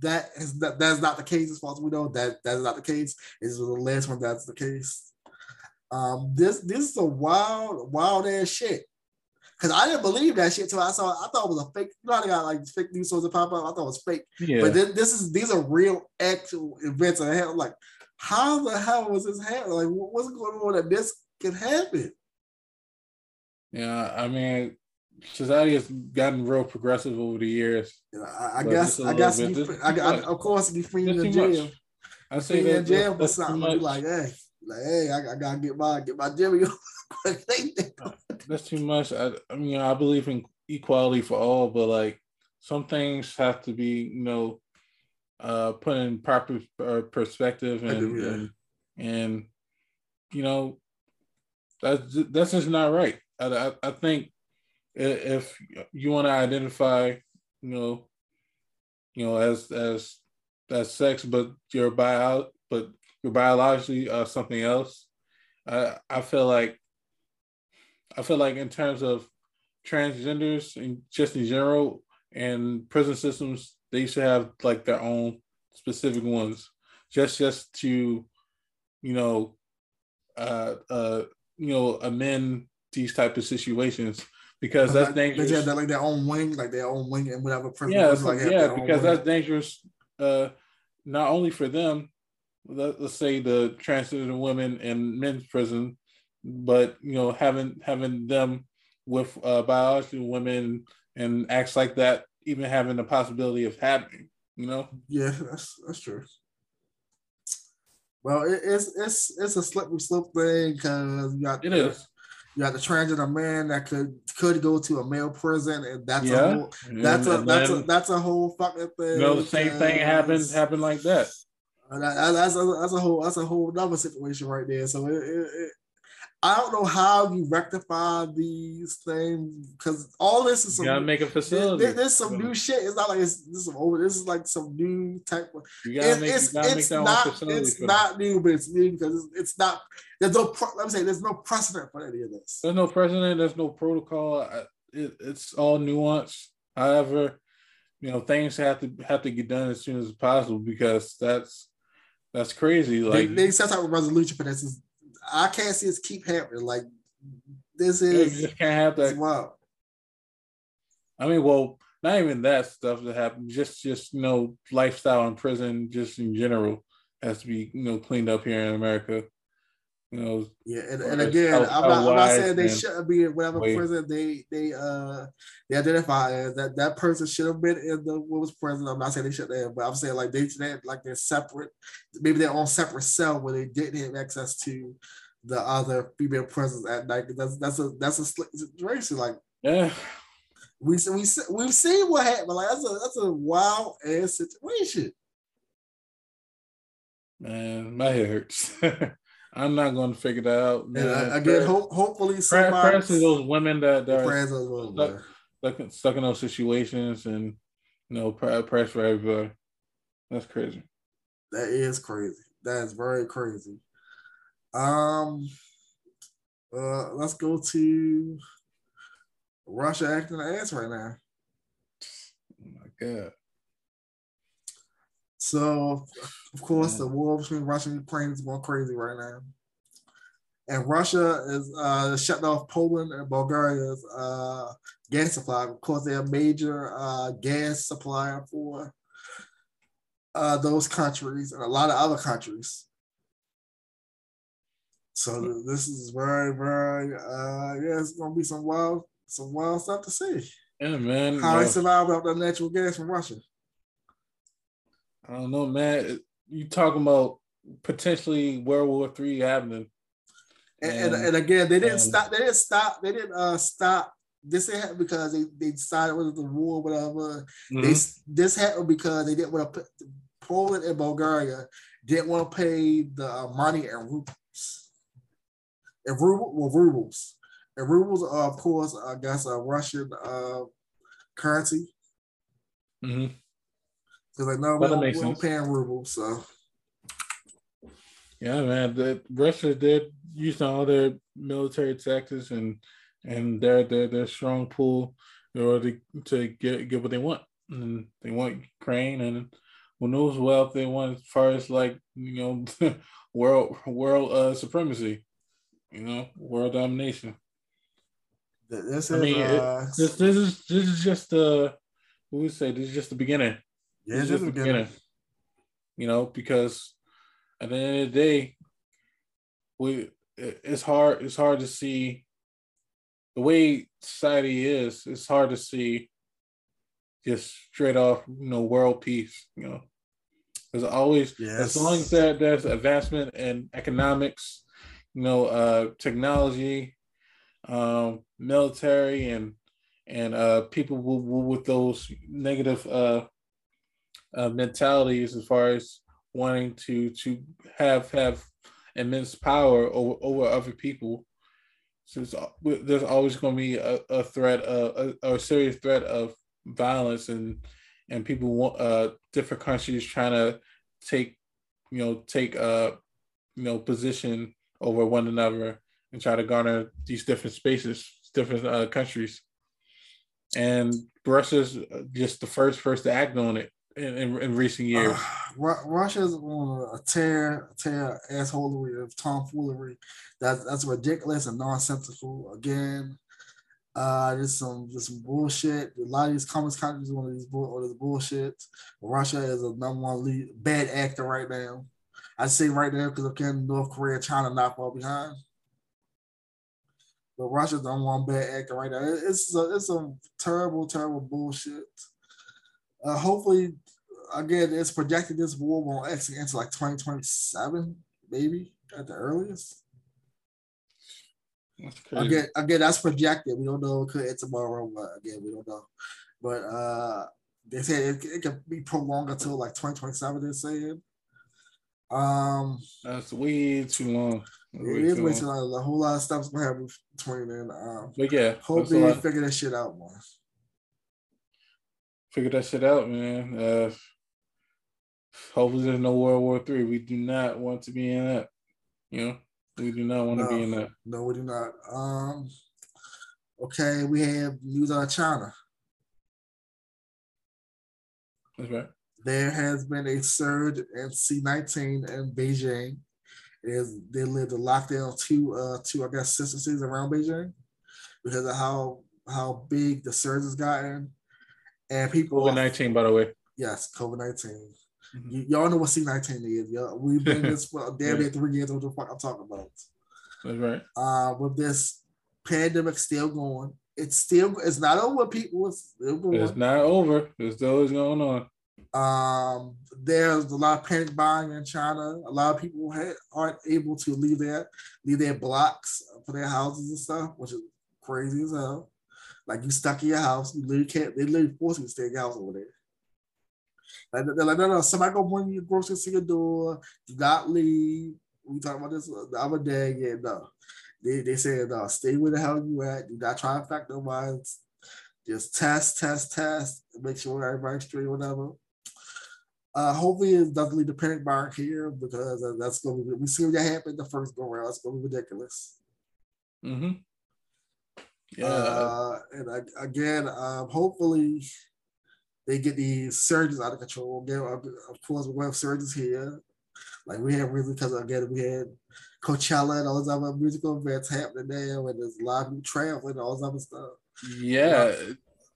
that is that, that's not the case as far as we know. That that's not the case. It's the last one that's the case. Um, this this is a wild, wild ass shit. Cause I didn't believe that shit till I saw. I thought it was a fake. You know, I got like fake news sources pop up. I thought it was fake. Yeah. But then this is these are real actual events. And I like, how the hell was this happening? Like, what's going on that this can happen? Yeah, I mean, society has gotten real progressive over the years. Yeah, I, I guess. I guess. I, I, of course, be free in jail. I say that, in jail for something. Like, hey, like, hey, I, I, gotta get my get my Jimmy. Uh, that's too much. I, I mean, I believe in equality for all, but like some things have to be, you know, uh, put in proper uh, perspective, and, do, yeah. and and you know, that's that's just not right. I, I, I think if you want to identify, you know, you know, as as as sex, but your bio, but you're biologically uh, something else. I I feel like I feel like in terms of transgenders and just in general and prison systems, they should have like their own specific ones, just just to, you know, uh uh you know amend these type of situations because that's dangerous. They have like their own wing, like their own wing and whatever. Yeah, like yeah, because that's dangerous. Uh, not only for them, let, us say the transgender women in men's prison, but you know having having them with uh, biological women and acts like that, even having the possibility of happening, you know. Yeah, that's that's true. Well, it, it's it's it's a slippery slope thing because you got It the, is. you got the transgender man that could could go to a male prison, and that's Yeah. a whole, that's a that's a that's a whole fucking thing. you know the same thing happened because- happened like that. And that- that- that's a that's a whole that's a whole another situation right there. So it, it, I don't know how you rectify these things because all this is some You gotta make a facility. there- there's some new shit. It's not like it's this is old. This is like some new type of. You gotta make, it's you gotta make it's that not facility it's not new, but it's new because it's, it's not. There's no. Let me say there's no precedent for any of this. There's no precedent. There's no protocol. I- It, it's all nuance. However, you know things have to have to get done as soon as possible because that's that's crazy. Like they set up a resolution for this. I can't see this keep happening. Like this you is just can't have that. wild. I mean, well, not even that stuff that happens. Just just you know lifestyle in prison, just in general, has to be you know cleaned up here in America. You know, Yeah, and, and again, I'm not, I'm not saying they shouldn't be in whatever way- prison they they uh they identify as that that person should have been in the women's prison. I'm not saying they shouldn't have, but I'm saying like they should have like they're separate, maybe they're on separate cell where they didn't have access to the other female prisons at night. That's that's a that's a slick situation. Like yeah, we we we've seen what happened. Like that's a that's a wild ass situation. man, my head hurts. I'm not going to figure that out. And uh, again, hope, hopefully somebody prayers those women that, that are well, Look, man. stuck, stuck in those situations and you know pr- prayers for everybody. That's crazy. That is crazy. That is very crazy. Um, uh, let's go to Russia acting the ass right now. Oh my god. So, of course, the war between Russia and Ukraine is going crazy right now. And Russia is uh, shutting off Poland and Bulgaria's uh, gas supply. Of course, they're a major uh, gas supplier for uh, those countries and a lot of other countries. So this is very, very, uh, yeah, it's gonna be some wild, some wild stuff to see. Yeah, man. How they survive without the natural gas from Russia. I don't know, man. You talking about potentially World War Three happening? And, and, And, and again, they didn't um, stop. They didn't stop. They didn't uh stop. This didn't because they, they decided whether the war, whatever. They Mhm. s this happened because they didn't want to put Poland and Bulgaria didn't want to pay the uh, money in rubles. And ruble, well, rubles. And rubles are, of course, I guess, a Russian uh, currency. Mhm. So like, no, we Well, we makes don't pay in rubles. So Yeah, man. The Russia did use all their military tactics and and their their their strong pull in order to, to get get what they want. And they want Ukraine and who knows what else they want as far as like, you know, world world uh supremacy, you know, world domination. th- this I is mean, it- uh, This this is this is just the what we say, this is just the beginning. Yeah, is just the good. beginning. You know, because at the end of the day, we it's hard it's hard to see the way society is, it's hard to see just straight off, you know, world peace, you know. There's always as long as there, there's advancement in economics, you know, uh technology, um, military and and uh people with, with those negative uh uh, mentalities as far as wanting to to have have immense power over over other people. So there's always going to be a, a threat, a, a, a serious threat of violence and and people want uh different countries trying to take you know take uh you know position over one another and try to garner these different spaces, different uh, countries. And Russia's just the first person to act on it in, in, in recent years. Uh, Ru- Russia's on a tear, tear assholery of tomfoolery. That's that's ridiculous and nonsensical. Again, uh, there's some there's some bullshit. A lot of these communist countries one of these bull, all this bullshit. Russia is a number one lead, bad actor right now. I say right now because again, North Korea, China not far behind. But Russia's number one bad actor right now. It- It's a, it's some terrible, terrible bullshit. Uh, hopefully, again, it's projected this war won't exit into like 2027. maybe at the earliest. Again, again, that's projected. We don't know. It could hit tomorrow, but again, we don't know. But uh they said it, it could be prolonged until like 2027. They're saying. Um, that's way too long. That's it way is too way too long. A whole lot of stuff's gonna happen between then. Um, but yeah, hope they figure that shit out more. Figure that shit out, man. Uh, hopefully, there's no World War Three. We do not want to be in that. You know, we do not want no, to be in that. No, we do not. Um, okay, we have news out of China. That's right. There has been a surge in C19 in Beijing. Is they lived to lockdown to uh, to I guess sister cities around Beijing because of how how big the surge has gotten, and people COVID nineteen by the way. Yes, COVID 19 mm-hmm. y'all know what C nineteen is. Y'all, we've been this for damn near three years. What the fuck I'm talking about? That's right. Uh, with this pandemic still going, it's still it's not over. People it's still going. It's not over. It's still is going on. Um, there's a lot of panic buying in China. A lot of people ha- aren't able to leave their leave their blocks for their houses and stuff, which is crazy as hell. Like you stuck in your house, you literally can't. They literally force you to stay in your house over there. Like, they're like, no, no, somebody go bring your groceries to your door. Do not leave. We talked about this the other day. Yeah, no. They they said no, stay where the hell you at. Do not try to affect minds. Just test, test, test. Make sure everybody's straight, whatever. Uh, hopefully it doesn't lead to panic buying here because uh, that's going to be, we see what happened the first go around. It's going to be ridiculous. Mm-hmm. Yeah. Uh, and I, again, um, hopefully they get these surges out of control. Again, of course, we have surges here. Like we had really, because again, we had Coachella and all those other musical events happening there, and there's a lot of traveling, and all this other stuff. Yeah,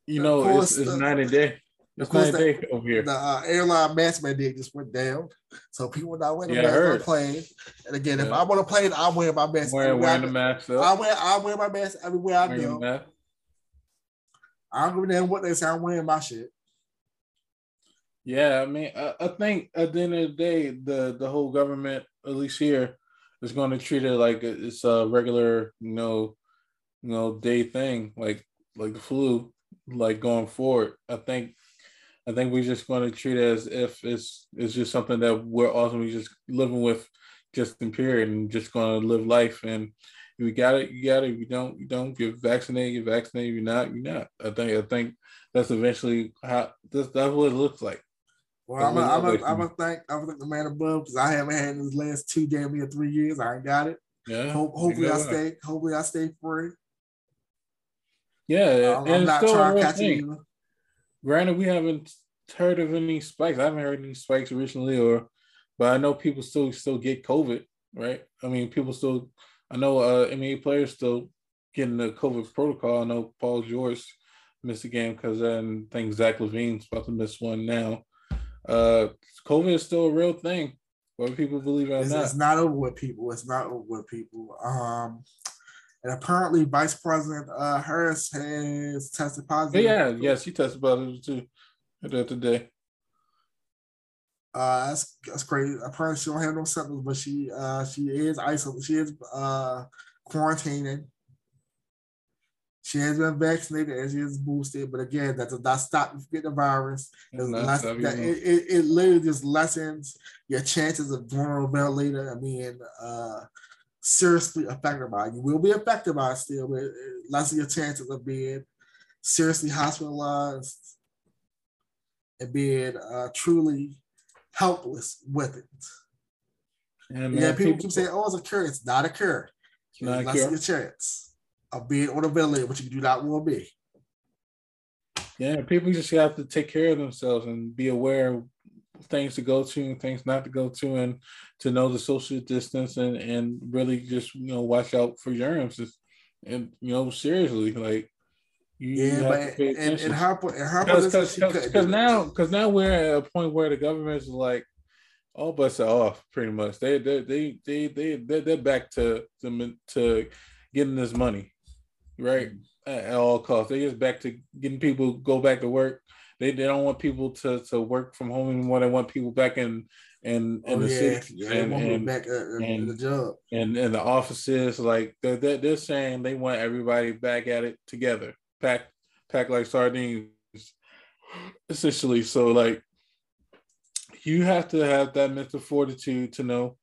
you know, you know it's, it's night and day. It's night and day over here. The uh, airline mask mandate just went down, so people are not wearing yeah, the mask on plane. And again, yeah. if I'm on a plane, I'm wearing my mask. Wearing, wearing the mask. I wear I wear my mask everywhere I go. I don't give a damn what they say. I'm wearing my shit. Yeah, I mean, I, I, think at the end of the day, the the whole government, at least here, is going to treat it like it's a regular, you know, you know, day thing, like like the flu, like going forward. I think, I think we're just going to treat it as if it's it's just something that we're ultimately just living with, just in period, and just going to live life. And if you got it, you got it. you don't, you don't get vaccinated, you're vaccinated. You're not, you're not. I think, I think that's eventually how this that's what it looks like. Well, I'm gonna I'm I'm thank I'm gonna thank the man above because I haven't had these last two damn near three years. I ain't got it. Yeah. Hope, hopefully I stay. Hopefully I stay free. Yeah, I'm, I'm not trying to catch thing. it either. Granted, we haven't heard of any spikes. I haven't heard any spikes recently, or but I know people still still get COVID, right? I mean, people still. I know uh, NBA players still getting the COVID protocol. I know Paul George missed a game because then I think Zach LaVine's about to miss one now uh, COVID is still a real thing, whether people believe it or it's, not. It's not over with people. It's not over with people. Um, and apparently, Vice President uh, Harris has tested positive. Yeah, yes, she tested positive too today. Uh, that's that's crazy. Apparently, she don't have no symptoms, but she uh she is isolated. She is uh quarantining. She has been vaccinated and she is boosted, but again, that does not stop you from getting the virus. Less, that, it, it, it, literally just lessens your chances of going on a ventilator and being uh, seriously affected by it. You will be affected by it still, but it lessens your chances of being seriously hospitalized and being uh, truly helpless with it. Yeah, yeah people, people keep saying, "Oh, it's a cure." It's not a cure. It's not a cure. your chance of being on a ventilator, which you do not want to be. Yeah, people just have to take care of themselves and be aware of things to go to and things not to go to, and to know the social distance and and really just you know watch out for germs and you know seriously like. You, yeah, but and, and her and her because now because now we're at a point where the government is like all bets are off pretty much. They they they they they they're, they're back to to to getting this money right? At, all costs. They just back to getting people go back to work. They, they don't want people to, to work from home anymore. They want people back in and in oh, the yeah. city yeah, and, and, back uh, and, the job and and the offices like they're, they're, they're saying they want everybody back at it together packed pack like sardines essentially so like you have to have that mental fortitude to know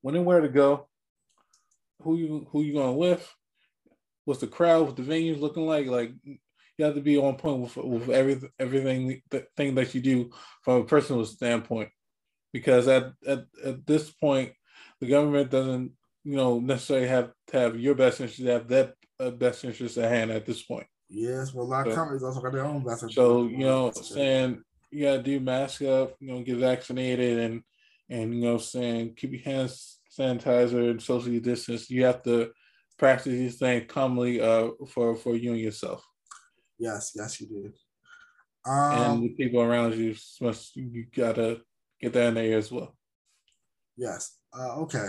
when and where to go who you who you going with what's the crowd what the venues looking like? Like you have to be on point with, with every, everything the thing that you do from a personal standpoint. Because at, at, at this point the government doesn't you know necessarily have to have your best interest have that uh, best interest at hand at this point. Yes well a lot of companies also got their own best interest. so you know saying? You gotta do mask up you know get vaccinated and and you know saying? Keep your hands sanitizer and socially distance. You have to practice these things calmly uh for for you and yourself yes yes you do um, and the people around you must you gotta get that in there as well. Yes. Uh, okay.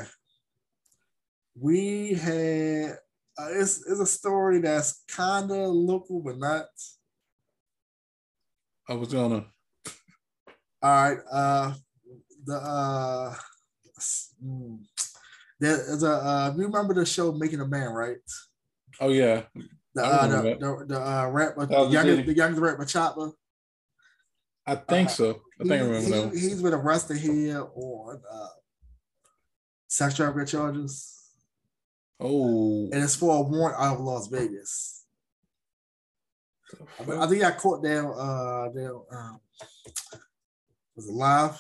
We had uh, it's, it's a story that's kind of local but not. I was gonna. All right. Uh, the uh, hmm, there's a uh, you remember the show Making a Man, right? Oh yeah. The uh, the, the, the uh, rap, the youngest, the youngest rapper Chopper. I think uh, so. I think he, I remember he, He's been arrested here on uh, sex trafficking charges. Oh, and it's for a warrant out of Las Vegas. I, I think I caught them. Uh, them um, was it live?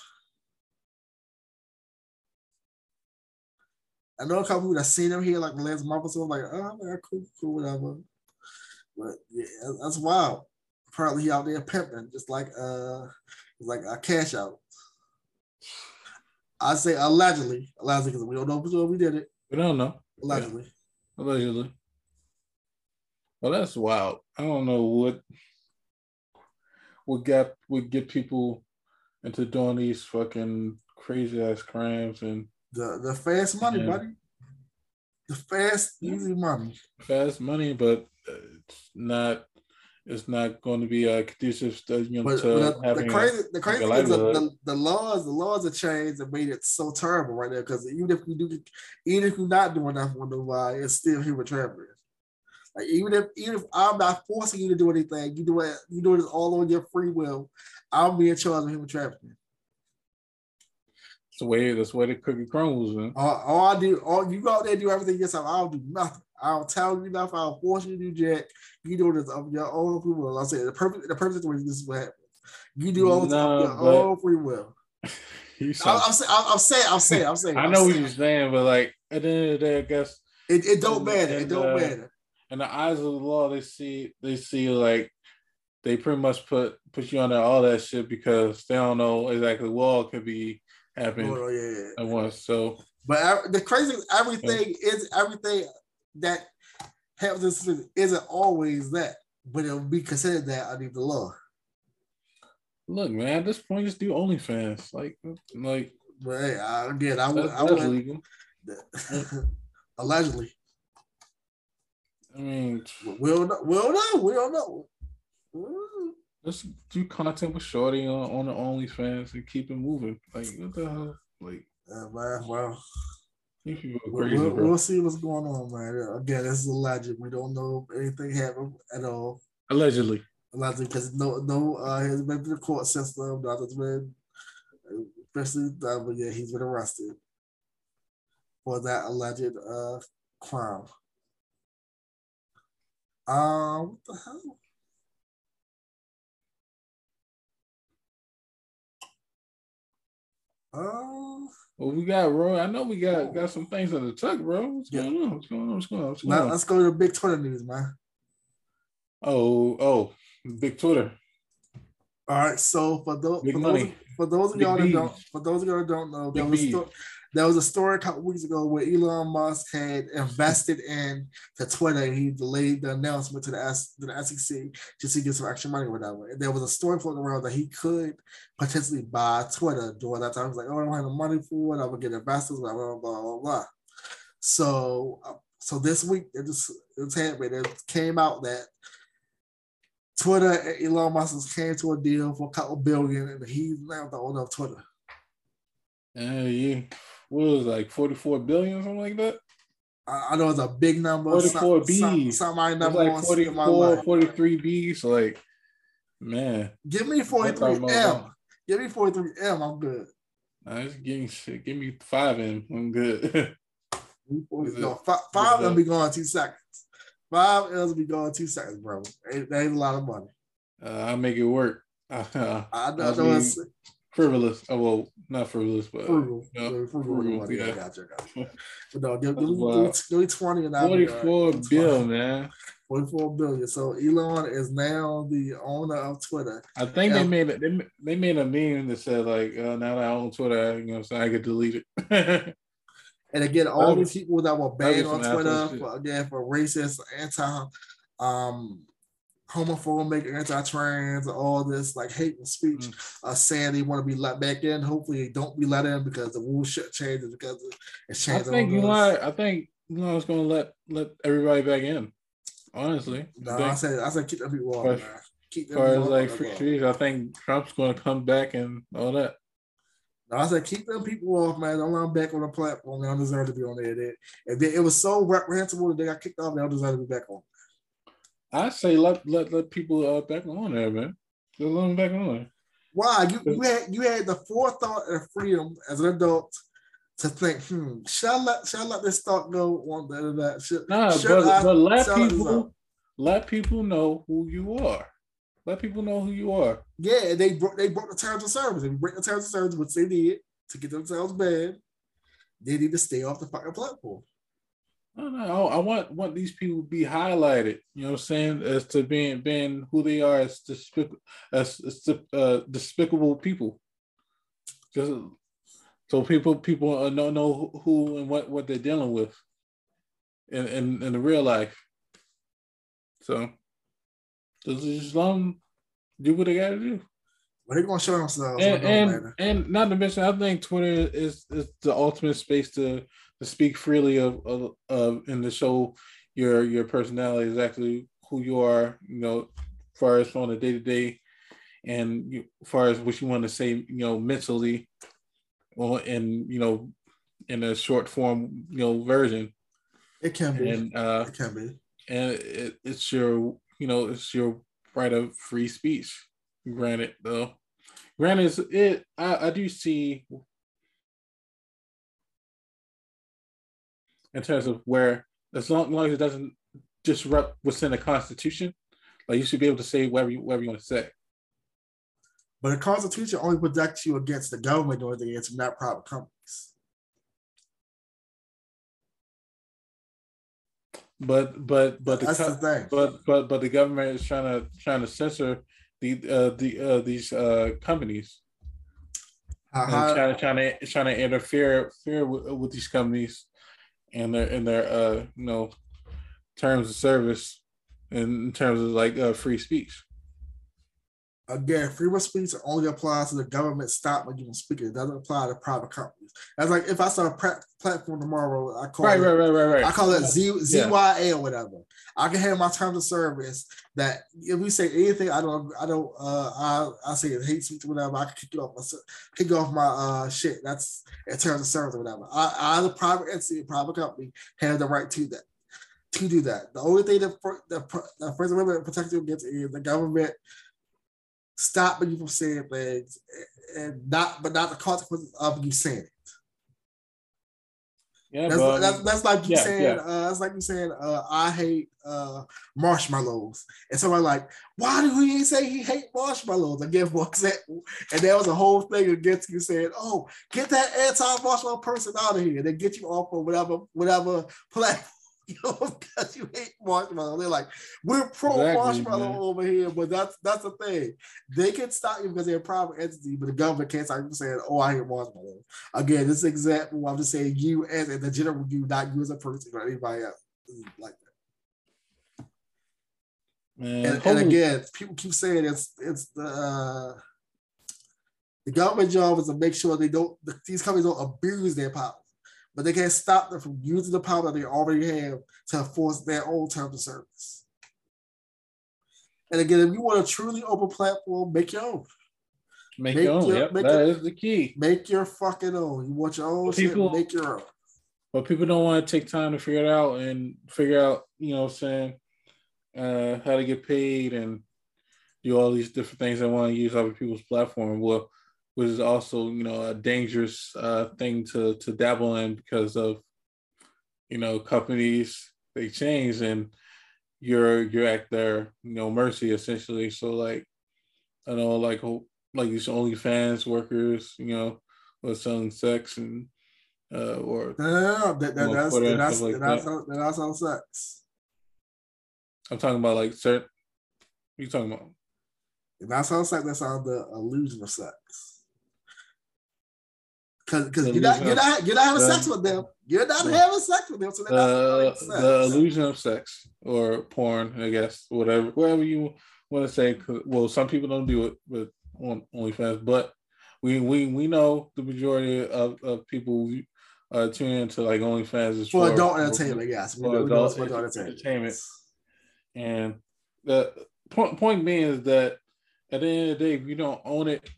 I know a couple people that seen him here like the last month or so. Like, oh man, cool, cool, whatever. But yeah, that's wild apparently he out there pimping, just like uh like a cash out. I say allegedly, allegedly, because we don't know for sure we did it. We don't know. Allegedly. Yeah. Allegedly. Well, that's wild. I don't know what what got would get people into doing these fucking crazy ass crimes and the the fast money, and, buddy. The fast, easy money. Fast money, but uh, it's not it's not going to be a conducive to, you know, but, to but the crazy the crazy thing is the, the, the, laws the laws have changed and made it so terrible right now because even if you do even if you're not doing that, nothing with nobody it's still human trafficking. Like even if even if I'm not forcing you to do anything you do it you do it all on your free will I'll be in charge of human trafficking. that's the way that's way the cookie crumbles man. All, all I do all you go out there do everything yourself I'll do nothing I'll tell you enough. I'll force you to do jack. You do this of your own approval. I'll say the perfect the perfect way this is what happens. You do all no, your own free will. I'm, I'm, saying, I'm, saying, I'm saying, I'm saying. I know what you're saying, but like at the end of the day, I guess it, it don't matter. it don't uh, matter. In the eyes of the law, they see they see like they pretty much put put you under all that shit because they don't know exactly what could be happening oh, yeah. at once. So, but the crazy everything yeah. is everything that happens isn't always that, but it'll be considered that under the law. Look, man, at this point, just do OnlyFans. Like, like. But hey, I, again, I would. I would legal. allegedly. I mean, we don't know. We don't know. We don't know. Let's do content with Shorty on, on the OnlyFans and keep it moving. Like, what the hell? Like, yeah, man. Well, Crazy, we'll, we'll, see what's going on, man. Again, this is alleged. We don't know if anything happened at all. Allegedly. Allegedly, because no, no, uh, has been to the court system. Nothing's been, especially, uh, but yeah, he's been arrested for that alleged uh crime. Um, what the hell? Uh, well, we got bro. I know we got got some things on the tuck, bro. What's yeah. going on? What's going on? What's going on? What's going now, on? Let's go to the big Twitter news, man. Oh, oh, big Twitter. All right. So for those for those, for those of y'all that don't for those of y'all that don't know, there was, sto- there was a story a couple weeks ago where Elon Musk had invested in the Twitter. He delayed the announcement to the, S, to the SEC just to get some extra money. And there was a story floating around that he could potentially buy Twitter during that time. He was like, oh, I don't have the money for it. I would get investors, blah, blah, blah, blah, blah. So, uh, so this week, it just it's happened. It came out that Twitter and Elon Musk came to a deal for a couple billion, and he's now the owner of Twitter. Uh, yeah, what was it, like forty four billion, or something like that. I, I know it's a big number. 44 B's. Some, some I never like want to see in my 44, life. 43 B's. Like, man, Give me 43M. Give me 43M. I'm good. I just give me shit. Give me five in. I'm good. No, five, five it- be gone in two seconds. Five L's will be gone in two seconds, bro. That ain't a lot of money. uh, I'll make it work. Uh, I know, I I'll know be it's frivolous. Oh, well, not frivolous, but frugal. yeah, Frugal, frugal frugal, money. yeah. I got you, I got you. But no, give, me, give, give me 20 and be all right. 44 Give bill, man. 44 billion. So Elon is now the owner of Twitter. I think they made it. They, they made a meme that said like, uh, "Now that I own Twitter, you know, I'm saying I could delete it." And again, all these people that were banned on Twitter for again for racist, anti um homophobic, anti-trans, all this like hate and speech Mm. are saying they want to be let back in. Hopefully they don't be let in because the rules should change because it's I think you. Elon. I think Elon's gonna let let everybody back in. Honestly, No, I I said I said keep them people off. As. Keep them far as like free speech, I think Trump's gonna come back and all that. No, I said keep them people off, man. Don't let them back on the platform. They don't deserve to be on there. They, if they, it was so reprehensible that they got kicked off, they don't deserve to be back on. I say let let let people uh, back on there, man. Just let them back on. Why? You, you had you had the forethought and freedom as an adult to think, hmm, shall I let should I let this thought go on the that Should, Nah, should but, I but let should I let this people let people know who you are. Let people know who you are. Yeah, they broke they broke the terms of service. They broke the terms of service, which they did to get themselves banned, they need to stay off the fucking platform. No, no, I I want want these people to be highlighted. You know what I'm saying? As to being being who they are as despic- as, as uh, despicable people. Just so people people uh, know know who and what what they're dealing with in in, in the real life. So just, just let them do what they got to do. They're gonna show themselves. and so it don't and, and not to mention, I think Twitter is is the ultimate space to to speak freely of of, of and to show your your personality exactly who you are. You know, as far as on a day to day, and you, as far as what you want to say, you know, mentally, well, and you know, in a short form, you know, version, it can be. and uh, it can be. and it, it's your you know it's your right of free speech granted though granted it I, I do see in terms of where as long, as long as it doesn't disrupt what's in the constitution like you should be able to say whatever you whatever you want to say But the Constitution only protects you against the government anything against not private companies. but but but the, the thing. but but but the government is trying to trying to censor the uh the uh these uh companies How- and trying to trying to trying to interfere, interfere with, with these companies and their and their uh you know terms of service in, terms of like uh, free speech. Again, freedom of speech only applies to the government stop when you can speak. It doesn't apply to private companies. That's like if I start a pra- platform tomorrow, I call Right, it, right, right, right, right. I call it Z, Yeah. ZYA or whatever. I can have my terms of service that if we say anything, I don't, I don't, uh, I, I say it hate speech or whatever. I can kick it off my, kick it off my uh shit. That's in terms of service or whatever. I, I, the private entity, private company, have the right to that, to do that. The only thing that the, the First Amendment protects you against is the government stopping you from saying things and not, but not the consequences of you saying it. yeah, That's, but, that's, that's like you yeah, saying, yeah. uh, that's like you saying, uh, I hate uh, marshmallows. And somebody like, why do he say he hate marshmallows? Again, for example. And there was a whole thing against you saying, oh, get that anti-marshmallow person out of here. And they get you off of whatever, whatever platform. You know, because you hate marshmallow. They're like, we're pro Exactly, marshmallow man. over here, but that's that's the thing. They can stop you because they're a private entity, but the government can't stop you from saying, "Oh, I hate marshmallows." Again, this example, I'm just saying you as in the general you, not you as a person or anybody else. Like that. man, And, and again, people keep saying it's it's the uh, the government job is to make sure they don't these companies don't abuse their power, but they can't stop them from using the power that they already have to enforce their own terms of service. And again, if you want a truly open platform, make your own. Make, make your own. Your, yep, that your, is the key. Make your fucking own. You want your own people, shit, make your own. But people don't want to take time to figure it out and figure out, you know what I'm saying, uh, how to get paid and do all these different things they want to use other people's platform. Well, which is also, you know, a dangerous uh, thing to to dabble in because of, you know, companies they change and you're you're at their you know mercy essentially. So like, I know like like these OnlyFans workers, you know, were selling sex and uh, or no, no, no, that, that, that's that's, that's, like that's, that. sex. I'm talking about like certain. What are you talking about? If that's on sex, that's on the illusion of sex. Cause, cause you're not, you're not, you're not having the, sex with them. You're not the, having sex with them. So the, the illusion of sex or porn, I guess, whatever, whatever you want to say. Well, some people don't do it with on OnlyFans, but we we we know the majority of, of people uh, tune into like OnlyFans is for, for adult entertainment. yes, for, adult, for adult entertainment. And the point point being is that at the end of the day, if you don't own it,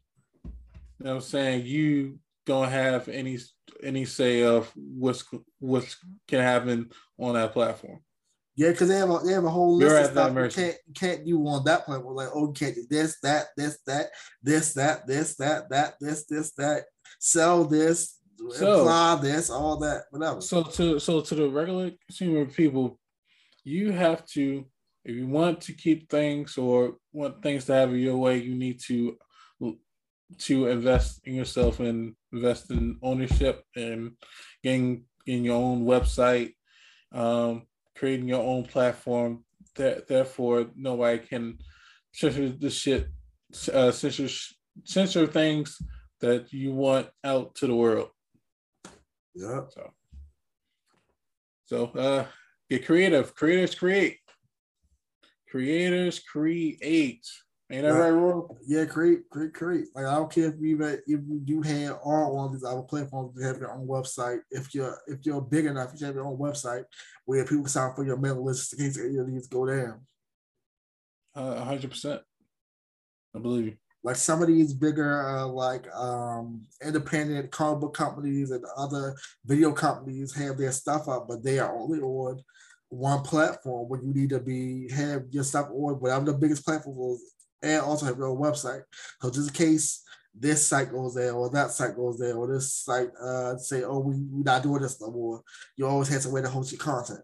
you know what I'm saying, you don't have any any say of what's what can happen on that platform. Yeah, because they have a they have a whole list You're of stuff you can't can't do on that platform. Like, oh, you can't do this, that, this, that, this, that, this, that, that, this, this, that, sell this, so, imply this, all that, whatever. So to so to the regular consumer people, you have to if you want to keep things or want things to have your way, you need to to invest in yourself and invest in ownership and getting in your own website, um, creating your own platform. That therefore nobody can censor the shit, uh, censor censor things that you want out to the world. Yeah. So, so uh, get creative. Creators create. Creators create. Ain't that right, Roy? Yeah, create, create, create. Like I don't care if you if you do have all on these other platforms, you have your own website. If you're if you're big enough, you have your own website where people sign up for your mailing list in case any of these go down. Uh, hundred percent. I believe you like some of these bigger uh, like um, independent comic book companies and other video companies have their stuff up, but they are only on one platform where you need to be have your stuff on whatever the biggest platform is and also have your own website. So just in case this site goes there or that site goes there or this site uh, say, oh, we, we're not doing this no more, you always have some way to host your content.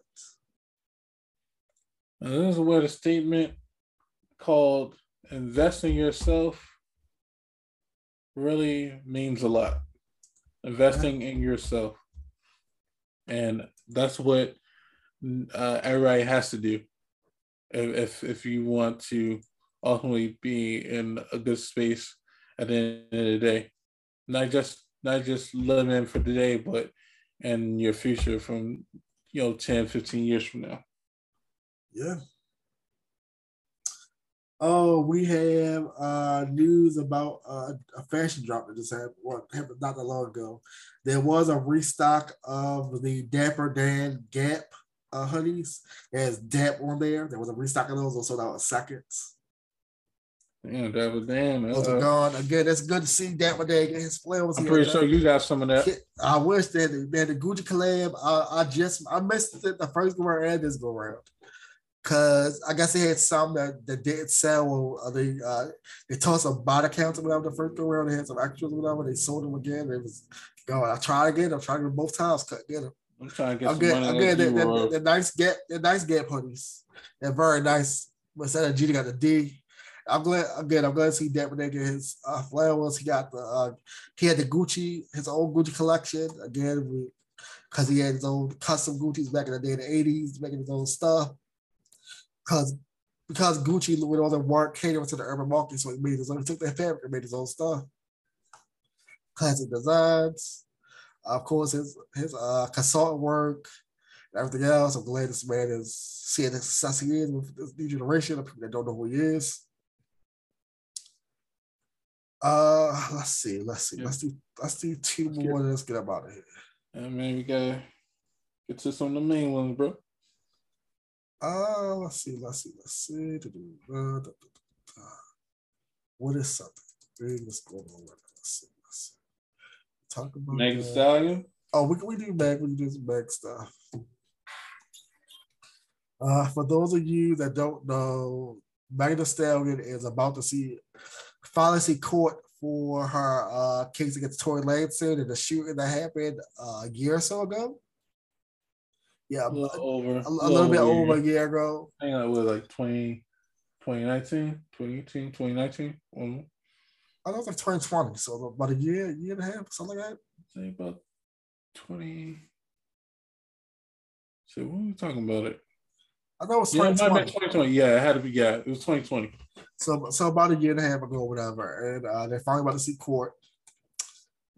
There's a word, a statement called invest in yourself really means a lot. Investing in yourself. And that's what uh, everybody has to do if, if, if you want to ultimately be in a good space at the end of the day. Not just not just living for today, but in your future from you know 10, 15 years from now. Yeah. Oh, we have uh, news about uh, a fashion drop that just happened, happened not that long ago. There was a restock of the Dapper Dan Gap uh, hoodies. There's Dap on there. There was a restock of those. Sold out in seconds. Yeah, Dapper Dan. Uh, those are gone again. That's good to see Dapper Dan get his flares. I'm pretty sure you got some of that. I wish that man, the Gucci collab. I, I just I missed it the first go around and this go around. Cause I guess they had some that, that didn't sell. Or they uh, they tossed some accounts or whatever the first go around. They had some extras or whatever. They sold them again. It was going. I tried again. I'm trying to get both times cut. Get them. I'm trying to get. I'm getting. I'm getting the, the, the, nice get the nice get hoodies. They're very nice. But instead of G, they got the D. I'm glad again. I'm glad to see Dapper get his uh, flowers. He got the uh, he had the Gucci, his own Gucci collection again, because he had his own custom Gucci's back in the day in the '80s, making his own stuff because because Gucci with all the work catering to the urban market, so he made his own. He took that fabric and made his own stuff. Classic designs, of course, his his uh, consultant work, everything else. I'm glad this man is seeing the success he is with this new generation of people that don't know who he is. Uh, let's see, let's see, yeah. let's do let's do 2 let's more. Get, let's get up out of here. Yeah, man, we gotta get to some of the main ones, bro. Uh, let's see, let's see, let's see. What is something? thing that's going on. Let's see. Let's see. Talk about Meg. Stallion. Oh, we can we do Meg. We can do some Meg stuff. Uh, for those of you that don't know, Thee Stallion is about to see finally court for her uh, case against Tory Lanez and the shooting that happened uh, a year or so ago. Yeah, A little over. a, a little bit over a year ago. I think it was like 20, 2019, 2018, 2019. Um, I it's like 2020, so about a year, year and a half, something like that. say about 20. So when we talking about it? I know it's Yeah, it might have 2020. 2020. Yeah, it had to be. Yeah, it was 2020. So, so about a year and a half ago, or whatever, and uh, they're finally about to see court.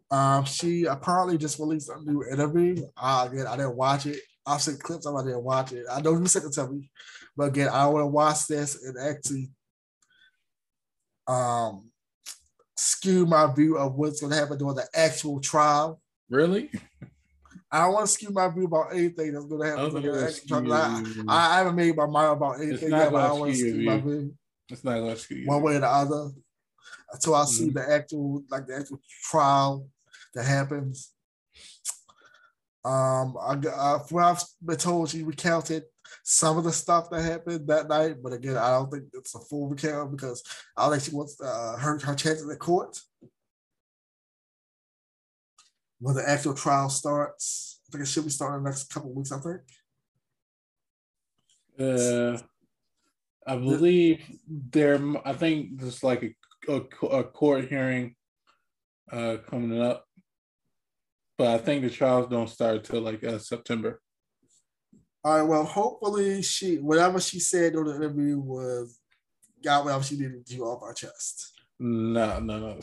Um, she apparently just released a new interview. Uh, again, I didn't watch it. I've seen clips of it. I didn't watch it. I know you sent it to me, but again, I want to watch this and actually um skew my view of what's going to happen during the actual trial. Really? I don't want to skew my view about anything that's going to happen don't during think the it's actual gonna trial. I. I haven't made my mind about anything yet, but I want to skew my view. It's not going to skew one way or the other until I see Mhm. the actual like the actual trial that happens. Um, I, uh, from what I've been told, she recounted some of the stuff that happened that night, but again, I don't think it's a full recount because I don't think she wants uh, her her chances at court when the actual trial starts. I think it should be starting in the next couple of weeks. I think. Uh, I believe there. I think there's like a, a, a court hearing uh, coming up, but I think the trials don't start till like uh, September. All right. Well, hopefully she whatever she said during the interview was got whatever she needed to do off our chest. No, no, no.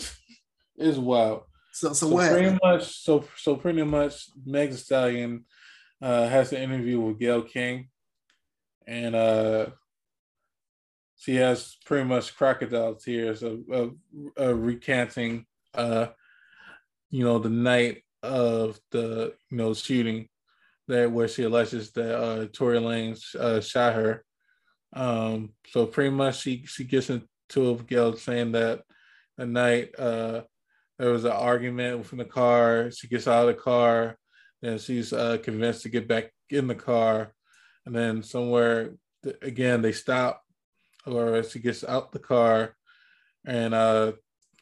It's wild. So, so, So what pretty happened? much, so so pretty much, Meg Thee Stallion uh, has an interview with Gayle King, and uh, she has pretty much crocodile tears of, of, of recanting, uh, you know, the night of the you know shooting that where she alleges that uh, Tory Lanez uh, shot her. Um, so pretty much, she she gets into with Gayle saying that the night. Uh, there was an argument within the car. She gets out of the car, and she's uh, convinced to get back in the car. And then somewhere again they stop, or she gets out the car, and uh,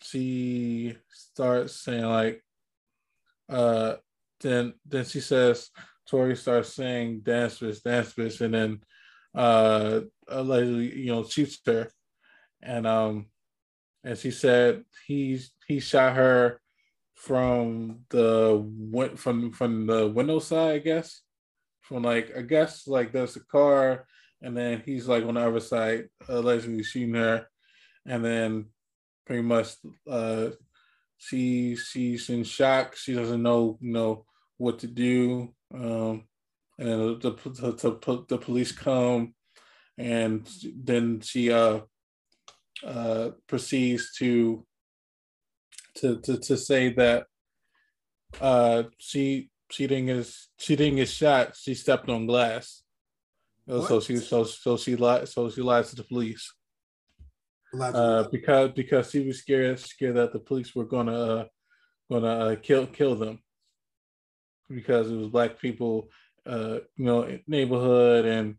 she starts saying like, uh, then then she says Tory starts saying dance bitch, dance bitch, and then uh, allegedly you know shoots her, and um and she said he he shot her from the from from the window side, I guess. From like I guess like there's a car, and then he's like on the other side, allegedly shooting her, and then pretty much uh she she's in shock. She doesn't know you know what to do. Um, and the, the, the, the police come, and then she uh uh, proceeds to, to to to say that uh, she cheating is cheating get she didn't get shot. She stepped on glass. So What? she so so she lied so she lied to the police uh, because because she was scared scared that the police were gonna uh, gonna uh, kill kill them because it was black people uh, you know neighborhood and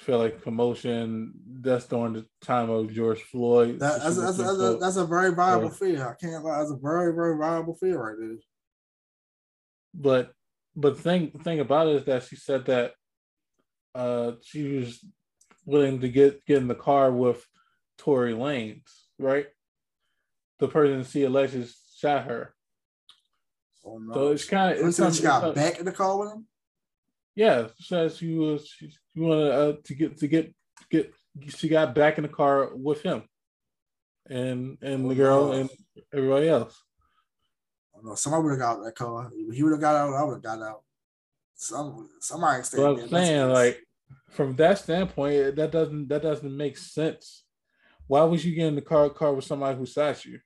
felt like commotion. That's during the time of George Floyd. That- that's, that's, that's, a, that's a very viable fear. I can't lie. That's a very, very viable fear right there. but but thing thing about it is that she said that uh she was willing to get get in the car with Tory Lanez, right? The person she alleges shot her. Oh, no. So it's kind of she got back in the car with him? yeah. Says she was she, she wanted uh, to get to get get she got back in the car with him, and and the girl and everybody else. Oh, no. Somebody would have got out that car. He would have got out, I would have got out. Some, somebody stayed. I'm saying, like, from that standpoint, that doesn't that doesn't make sense. Why would you get in the car car with somebody who shot you?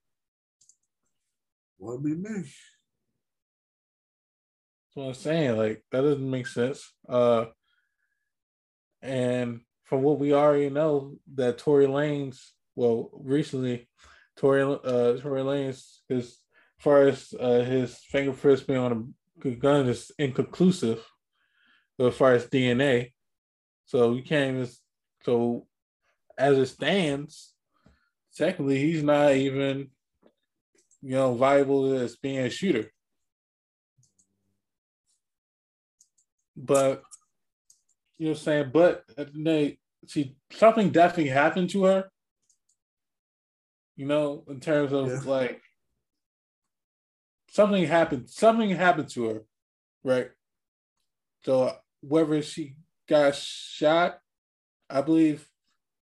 would be me. That's what I'm saying. Like, that doesn't make sense. Uh, and from what we already know, that Tory Lanez, well, recently Tory uh Tory Lanez as far as uh, his fingerprints being on a gun is inconclusive as far as DNA. So you can't even so as it stands, technically he's not even you know viable as being a shooter. But you know what I'm saying? But they see something definitely happened to her. You know, in terms of yeah. like something happened, something happened to her, right? So whether she got shot, I believe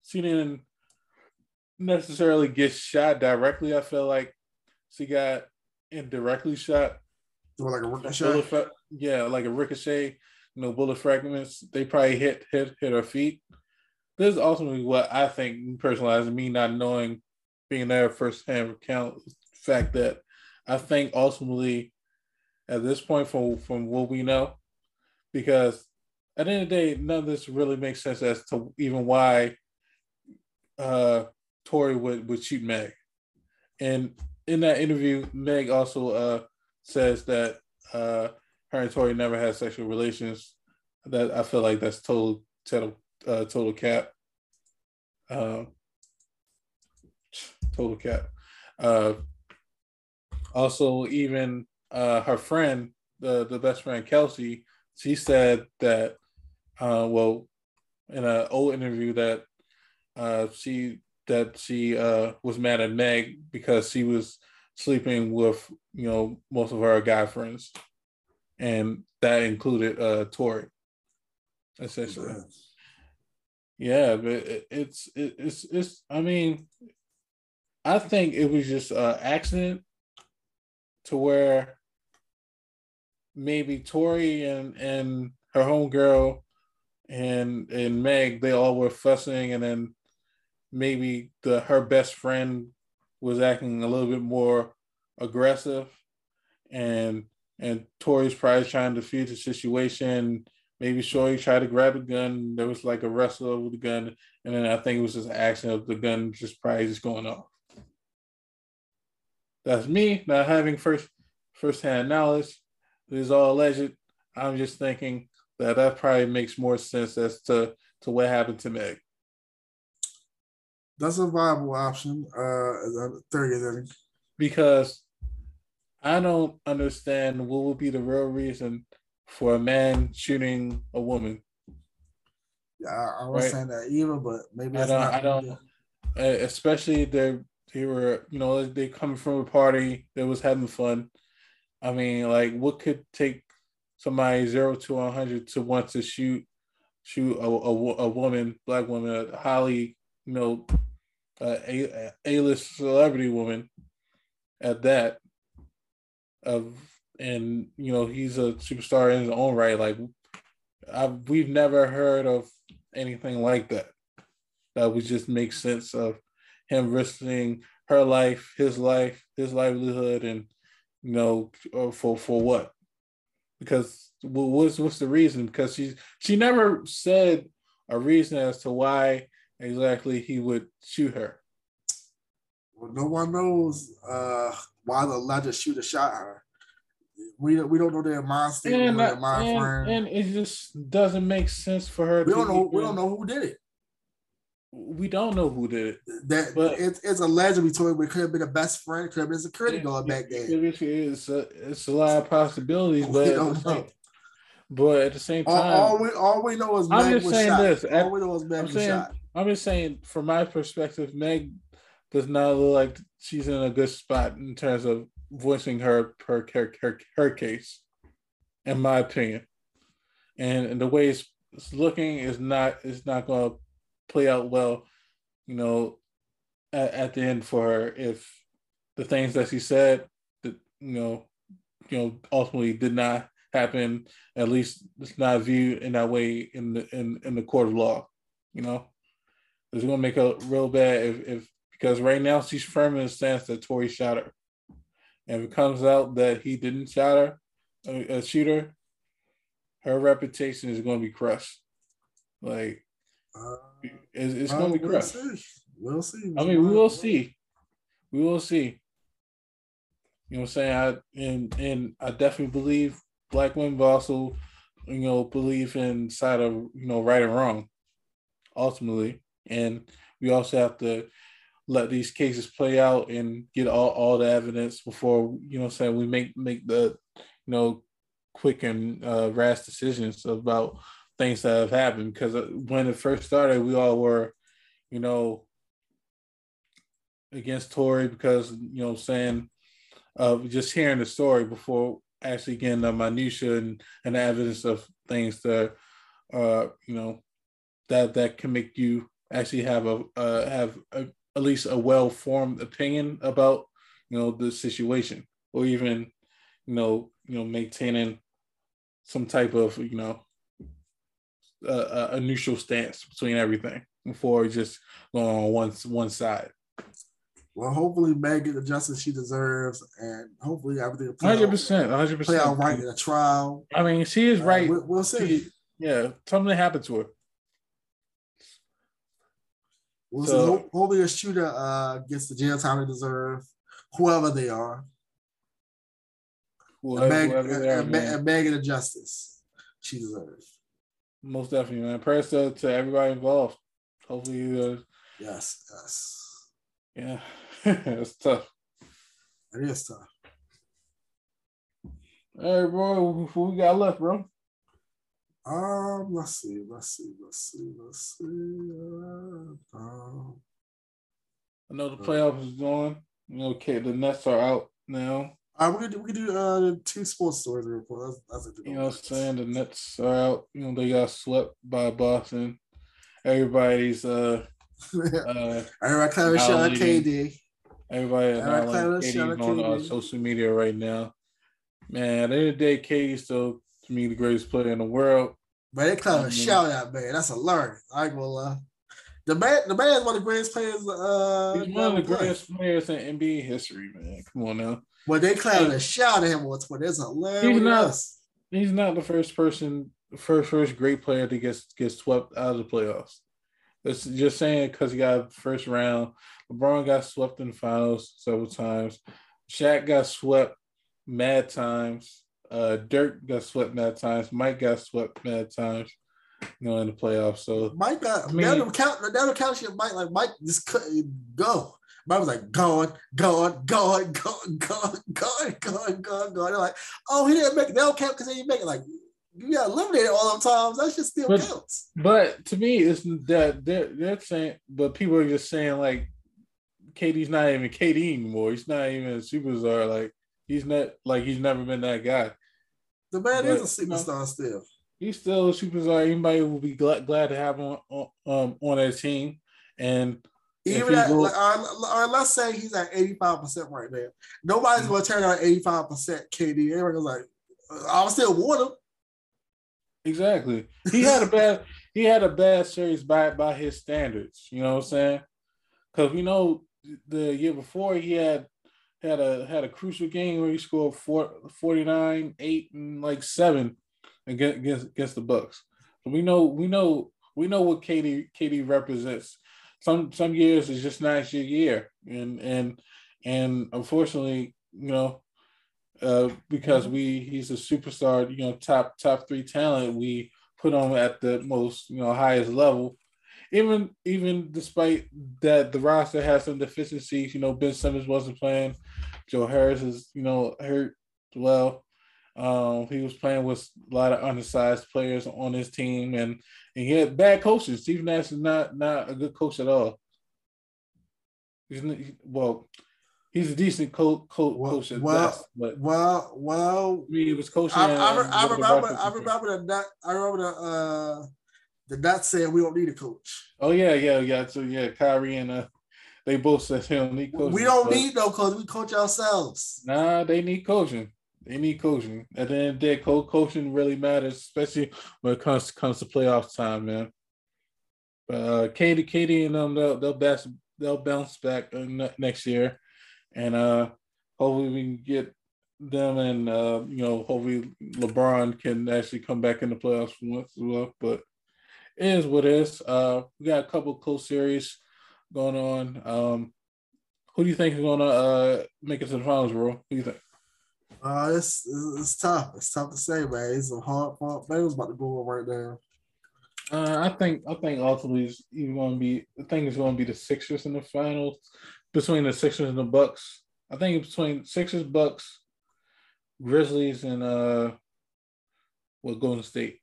she didn't necessarily get shot directly. I feel like she got indirectly shot. Or like a ricochet. yeah, like a ricochet. You know, bullet fragments. They probably hit hit hit her feet. This is ultimately what I think, personalized me not knowing, being there firsthand account, fact that I think ultimately, at this point, from from what we know, because at the end of the day, none of this really makes sense as to even why uh Tory would, would shoot Meg. And in that interview, Meg also uh says that uh her and Tory never had sexual relations. That I feel like that's total total uh, total cap. Uh, total cap. Uh, also, even uh, her friend, the the best friend Kelsey, she said that uh, well, in an old interview that uh, she that she uh, was mad at Meg because she was sleeping with you know most of her guy friends, and that included uh, Tory, essentially. Yeah, but it, it's it, it's it's. I mean, I think it was just an accident to where maybe Tory and and her homegirl and and Meg, they all were fussing, and then maybe the her best friend was acting a little bit more aggressive, and and Tory's probably trying to defuse the situation. Maybe Shorty tried to grab a gun. There was like a wrestle with the gun, and then I think it was just an accident of the gun just probably just going off. That's me not having first first hand knowledge. This is all alleged. I'm just thinking that that probably makes more sense as to to what happened to Meg. That's a viable option. Uh, third because I don't understand what would be the real reason for a man shooting a woman. Yeah, I, I was right? saying that either, but maybe I don't. I don't. Eh, especially they they were you know they coming from a party that was having fun. I mean, like, what could take somebody zero to one hundred to want to shoot shoot a, a, a woman, black woman, a highly you know a a list celebrity woman at that of and you know he's a superstar in his own right like I, we've never heard of anything like that that would just make sense of him risking her life his life his livelihood and you know uh, for for what because what's what's the reason? Because she she never said a reason as to why exactly he would shoot her. Well, no one knows uh, why the alleged shooter shot her. We, we don't know their mind state, and, their mind and, frame. and it just doesn't make sense for her. We don't know. We don't know who did it. We don't know who did it. That but it's, it's alleged between it could have been a best friend, could have been a security guard back then. It's a, uh, it's a lot of possibilities, but. But at the same time, all, all we all we know is I'm Meg just saying shot. this. All we know is Meg I'm saying, shot. I'm just saying, from my perspective, Meg does not look like she's in a good spot in terms of voicing her her her, her, her case, in my opinion. And, and the way it's, it's looking is not is not going to play out well, you know, at, at the end for her if the things that she said that you know, you know, ultimately did not happen. At least it's not viewed in that way in the in, in the court of law. You know, it's gonna make a real bad if, if because right now she's firm in the stance that Tory shot her. And if it comes out that he didn't shot her, a, a shooter, her reputation is going to be crushed. Like, uh, it's, it's going to be crushed. We'll see. We'll see. I mean, we will see. we will see. You know what I'm saying? I and and I definitely believe black women, but also, you know, believe inside of you know right and wrong, ultimately, and we also have to let these cases play out and get all, all the evidence before you know saying we make make the you know quick and uh, rash decisions about things that have happened. Because uh, when it first started we all were you know against Tory because you know saying of uh, just hearing the story before actually getting the minutia and, and the evidence of things that uh you know that that can make you actually have a uh, have a, at least a well formed opinion about you know the situation or even you know you know maintaining some type of you know a, a neutral stance between everything before just going on one one side. Well, hopefully Meg get the justice she deserves, and hopefully everything hundred percent, hundred percent play out right in the trial. I mean, she is uh, right. We'll, we'll see. She, yeah, something happened to her. We'll so. Hopefully, a shooter uh, gets the jail time they deserve, whoever they are. Whoever, and, Meg, whoever and, and, and Megan the justice she deserves. Most definitely, man. Prayers to, to everybody involved. Hopefully, uh, yes, yes, yeah, it's tough. It is tough. Hey, bro, what we got left, bro? Um, let's see, let's see, let's see, let's see. Um, I know the playoffs is going. You know, okay, the Nets are out now. Right, we can do we can do uh two sports stories report. That's, that's you know what I'm saying. The Nets are out. You know they got swept by Boston. Everybody's uh, uh everybody claiming shot KD. Everybody is KD on uh, social media right now. Man, at the end of the day, KD still to me the greatest player in the world. But they call a shout out, man. That's a learning. I ain't gonna lie. The man, the man is one of the greatest players. Uh, He's one of the greatest players in NBA history, man. Come on now. But they claim a shout at him on Twitter. It's hilarious. He's not. He's not the first person, first first great player to get get swept out of the playoffs. It's just saying because he got first round. LeBron got swept in the finals several times. Shaq got swept mad times. Uh, Dirk got swept mad times. Mike got swept mad times. You know, in the playoffs. So Mike got I mean, that'll count. That'll count shit. Mike like Mike just couldn't go. Mike was like going, going, going, going, going, going, going, going, going. They're like, oh, he didn't make it. They don't count because he didn't make it. Like you got eliminated all the times. That shit still but, counts. But to me, it's that they're, they're saying, but people are just saying like, KD's not even KD anymore. He's not even a superstar. Like he's not like he's never been that guy. The man but, is a superstar you know, still. He's still a superstar. Anybody will be glad, glad to have him on um, on their team. And even at, goes, or, or, let's say he's at 85% right now. Nobody's mm-hmm. going to turn out 85% KD. Everyone's like, I'll still want him. Exactly. He had a bad he had a bad series by by his standards. You know what I'm saying? Because we know the year before he had had a had a crucial game where he scored four, 49, 8, and like seven against against against the Bucks. We know we know we know what Katie KD represents. Some some years is just not your year. And and and unfortunately, you know, uh, because we he's a superstar, you know, top top three talent, we put him at the most, you know, highest level even even despite that the roster has some deficiencies, you know, Ben Simmons wasn't playing, Joe Harris is, you know, hurt well. Um, he was playing with a lot of undersized players on his team, and, and he had bad coaches. Steve Nash is not not a good coach at all. He's well, he's a decent co- co- well, coach at well, best, but well, well, he was coaching. I, I, I remember, I remember that. I remember the uh, the Nets said we don't need a coach. Oh yeah, yeah, yeah. So yeah, Kyrie and uh, they both said they don't need coaching. We don't need no coach. We coach ourselves. Nah, they need coaching. They need coaching. At the end of the day, co- coaching really matters, especially when it comes to, comes to playoff time, man. But uh, Katie, KD, and them they'll they'll best they'll bounce back uh, next year, and uh, hopefully we can get them and uh, you know hopefully LeBron can actually come back in the playoffs once as well. But it is what it is. Uh, we got a couple close series going on. Um, who do you think is gonna uh, make it to the finals, bro? Who do you think? Uh, it's, it's tough. It's tough to say, man. It's a hard fought battle's about to go on right now. Uh, I think I think ultimately it's going to be the thing is going to be the Sixers in the finals between the Sixers and the Bucks. I think between Sixers, Bucks, Grizzlies, and uh, what Golden State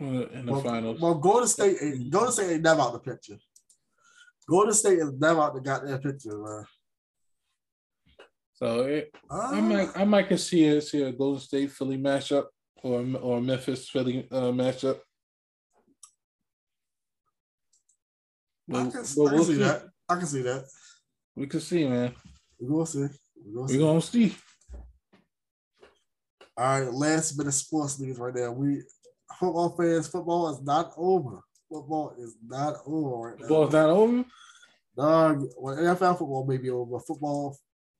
in the well, finals. Well, Golden State, Golden State ain't never out of the picture. Golden State is never out the goddamn picture, man. So it, uh, I might I might can see a see a Golden State Philly matchup or or Memphis Philly uh, matchup. I can, I can we'll see, see, that. I can see that. We can see, man. We're gonna see. We're gonna see. We're gonna see. All right, last bit of sports news right now. We football fans, football is not over. Football is not over right now. Football is not over. Dog, well, NFL football may be over. Football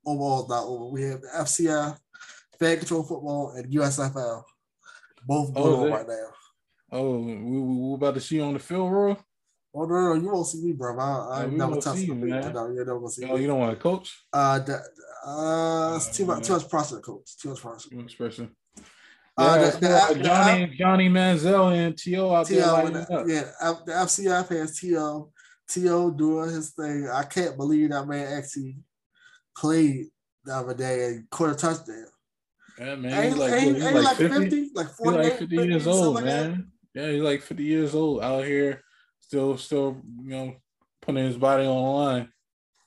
overall is not over. We have the FCF, fan control football, and USFL. Both oh, going oh, on right now. Oh, we, we, we about to see you on the field, bro. Oh no, no, you won't see me, bro. I, I never touched you, man. No, never gonna see oh, you don't want to coach? Uh, the, uh, too much, too much pressure, coach. Too much pressure. Too much pressure. Uh, yeah, the, the, Johnny the, Johnny Manziel and T.O. out there. The, yeah, the FCF has To. T.O. doing his thing. I can't believe that man actually played the other day and caught a touchdown. Yeah, man. He's like, ain't, he's like, 50, 50, like 40, like 50 years old, man. yeah, he's like 50 years old out here still still you know putting his body on the line.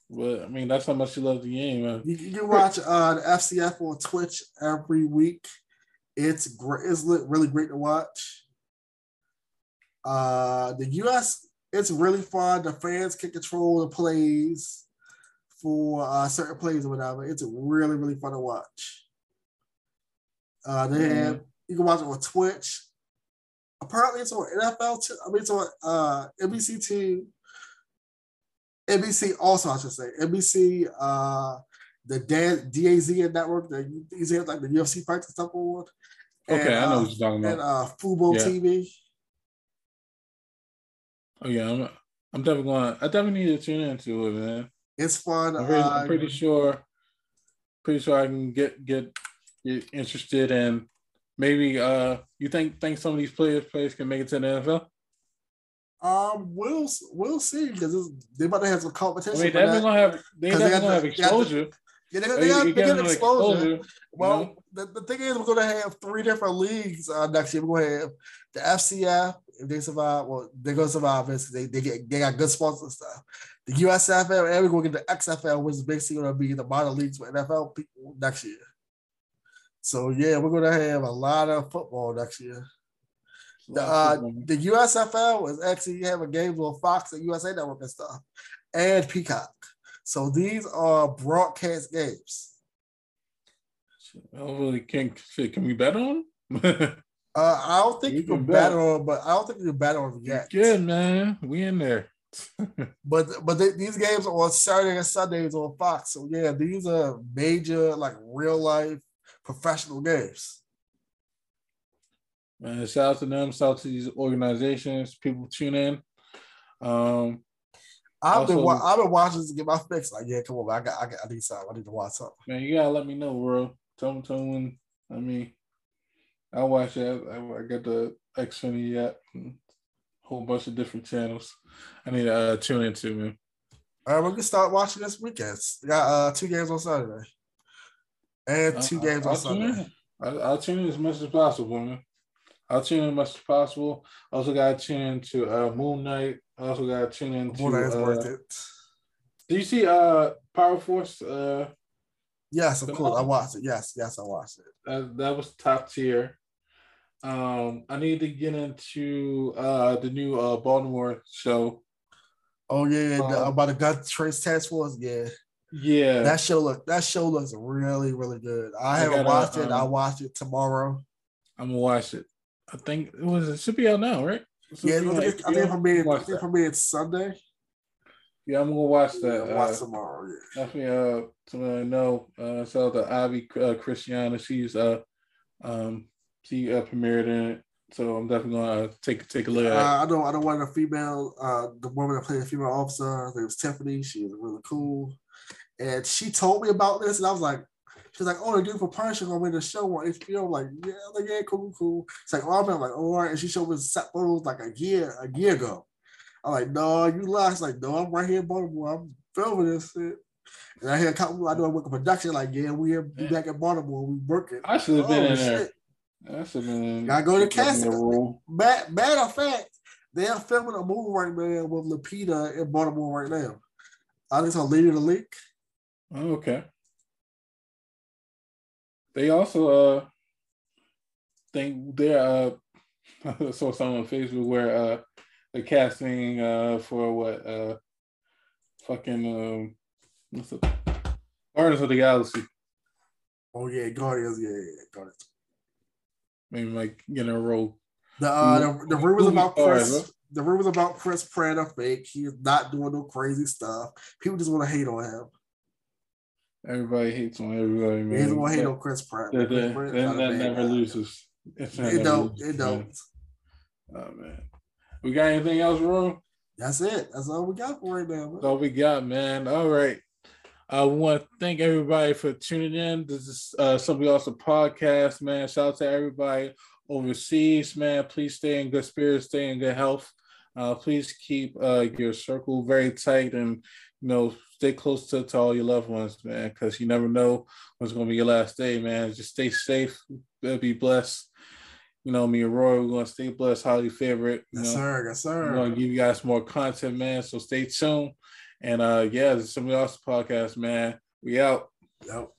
But I mean, that's how much he loves the game, man. You, you watch uh, the FCF on Twitch every week. It's great. It's really great to watch. Uh, the US, it's really fun. The fans can control the plays for uh, certain plays or whatever. It's really really fun to watch. Uh, they mm-hmm. have you can watch it on Twitch apparently it's on NFL too. I mean, it's on uh, NBC too. NBC also, I should say, NBC, uh, the DAZ network, the have like the UFC fights and stuff on. Okay, I know uh, what you're talking about. And uh, Fubo yeah. TV. Oh yeah, I'm, I'm definitely going. I definitely need to tune into it, man. It's fun. I'm pretty, uh, I'm pretty sure. Pretty sure I can get get get interested in maybe uh you think think some of these players players can make it to the NFL? Um, we'll we'll see because they about to have some competition. I mean, they're gonna have they definitely gonna have exposure. Yeah, they, they, they, they got exposure. exposure. Well, know? the, the thing is, we're going to have three different leagues uh, next year. We're going to have the FCF if they survive. Well, they're going to survive this. They they get they got good sponsors stuff. The USFL and we're going to get the XFL, which is basically going to be the minor leagues for NFL people next year. So yeah, we're gonna have a lot of football next year. The, uh, the USFL is actually having games on Fox and USA Network and stuff, and Peacock. So these are broadcast games. Oh, can't. can we bet on? uh, I don't think you, you can, bet. bet on, but I don't think you can bet on yet. Good man, we in there. but but they, these games are on Saturday and Sundays on Fox. So yeah, these are major like real life professional games. Man, shout out to them, shout out to these organizations, people tune in. Um, I've also, been I've been watching to get my fix. Like, yeah, come on, man, I got I, got, I need something. I need to watch something. Man, you gotta let me know, bro. Tell me, tell me when. I mean, I watch it. I, I got the Xfinity app, whole bunch of different channels. I need to uh, tune into, man. All right, we're gonna start watching this weekend. We got uh, two games on Saturday and two games I'll, on Sunday. I'll, I'll tune in as much as possible, man. I'll tune in as much as possible. Also got to tune into uh, Moon Knight. Also got to tune into. Moon Knight's uh, worth it. Do you see uh Power Force? Uh, yes, of course. I watched it. Yes, yes, I watched it. That, that was top tier. Um, I need to get into uh the new uh Baltimore show. Oh yeah, um, the, about the gun trace task force. Yeah, yeah, that show look that show looks really really good. I, I haven't gotta, watched it. Um, I watch it tomorrow. I'm gonna watch it. I think it was it should be out now, right? Yeah, I think, I think for me, I think for me it's Sunday. Yeah, I'm gonna watch that. Yeah, watch uh, tomorrow. Yeah. Definitely. Uh, to know. Uh, so the Ivy uh, Christiana, she's uh, um, she uh, premiered in it. So I'm definitely gonna uh, take take a look at. Uh, I don't I don't want a female. Uh, the woman that played a female officer. I think it was Tiffany. She was really cool. And she told me about this, and I was like, she's like, oh, the dude for Punisher gonna win the show on HBO. I'm like, yeah, I'm like, yeah, cool, cool. It's like, oh, I'm like, oh, all right. And she showed me set photos like a year, a year ago. I'm like, no, you lie. It's like, no, I'm right here in Baltimore. I'm filming this shit. And I hear a couple, I know I work in production, like, yeah, we're back in Baltimore, we working. I should have oh, been in shit. there. I should have been Gotta go to casting. Matter, matter of fact, they're filming a movie right now with Lupita in Baltimore right now. I think it's on Lady the Lake. Oh, okay. They also uh think they're uh I saw something on Facebook where uh the casting uh for what uh fucking um what's it Guardians of the Galaxy. Oh yeah, Guardians, yeah, yeah, Guardians. Maybe like get a role. The uh the, the rumors about Chris the rumors about Chris Pratt are fake. He's not doing no crazy stuff. People just want to hate on him. Everybody hates on everybody, man. They don't hate on Chris Pratt. That, that, that never loses. It don't. It don't. Oh man. We got anything else, Ron? That's it. That's all we got for right now. That's all we got, man. All right. I want to thank everybody for tuning in. This is uh, Somebody Awesome Podcast, man. Shout out to everybody overseas, man. Please stay in good spirits, stay in good health. Uh, please keep uh, your circle very tight and, you know, stay close to, to all your loved ones, man, because you never know when's going to be your last day, man. Just stay safe, be blessed you know, me and Roy, we're gonna stay blessed, highly favorite. Yes, know? sir. Yes, sir. We're gonna give you guys more content, man. So stay tuned. And uh yeah, this is somebody else's podcast, man. We out. Yep.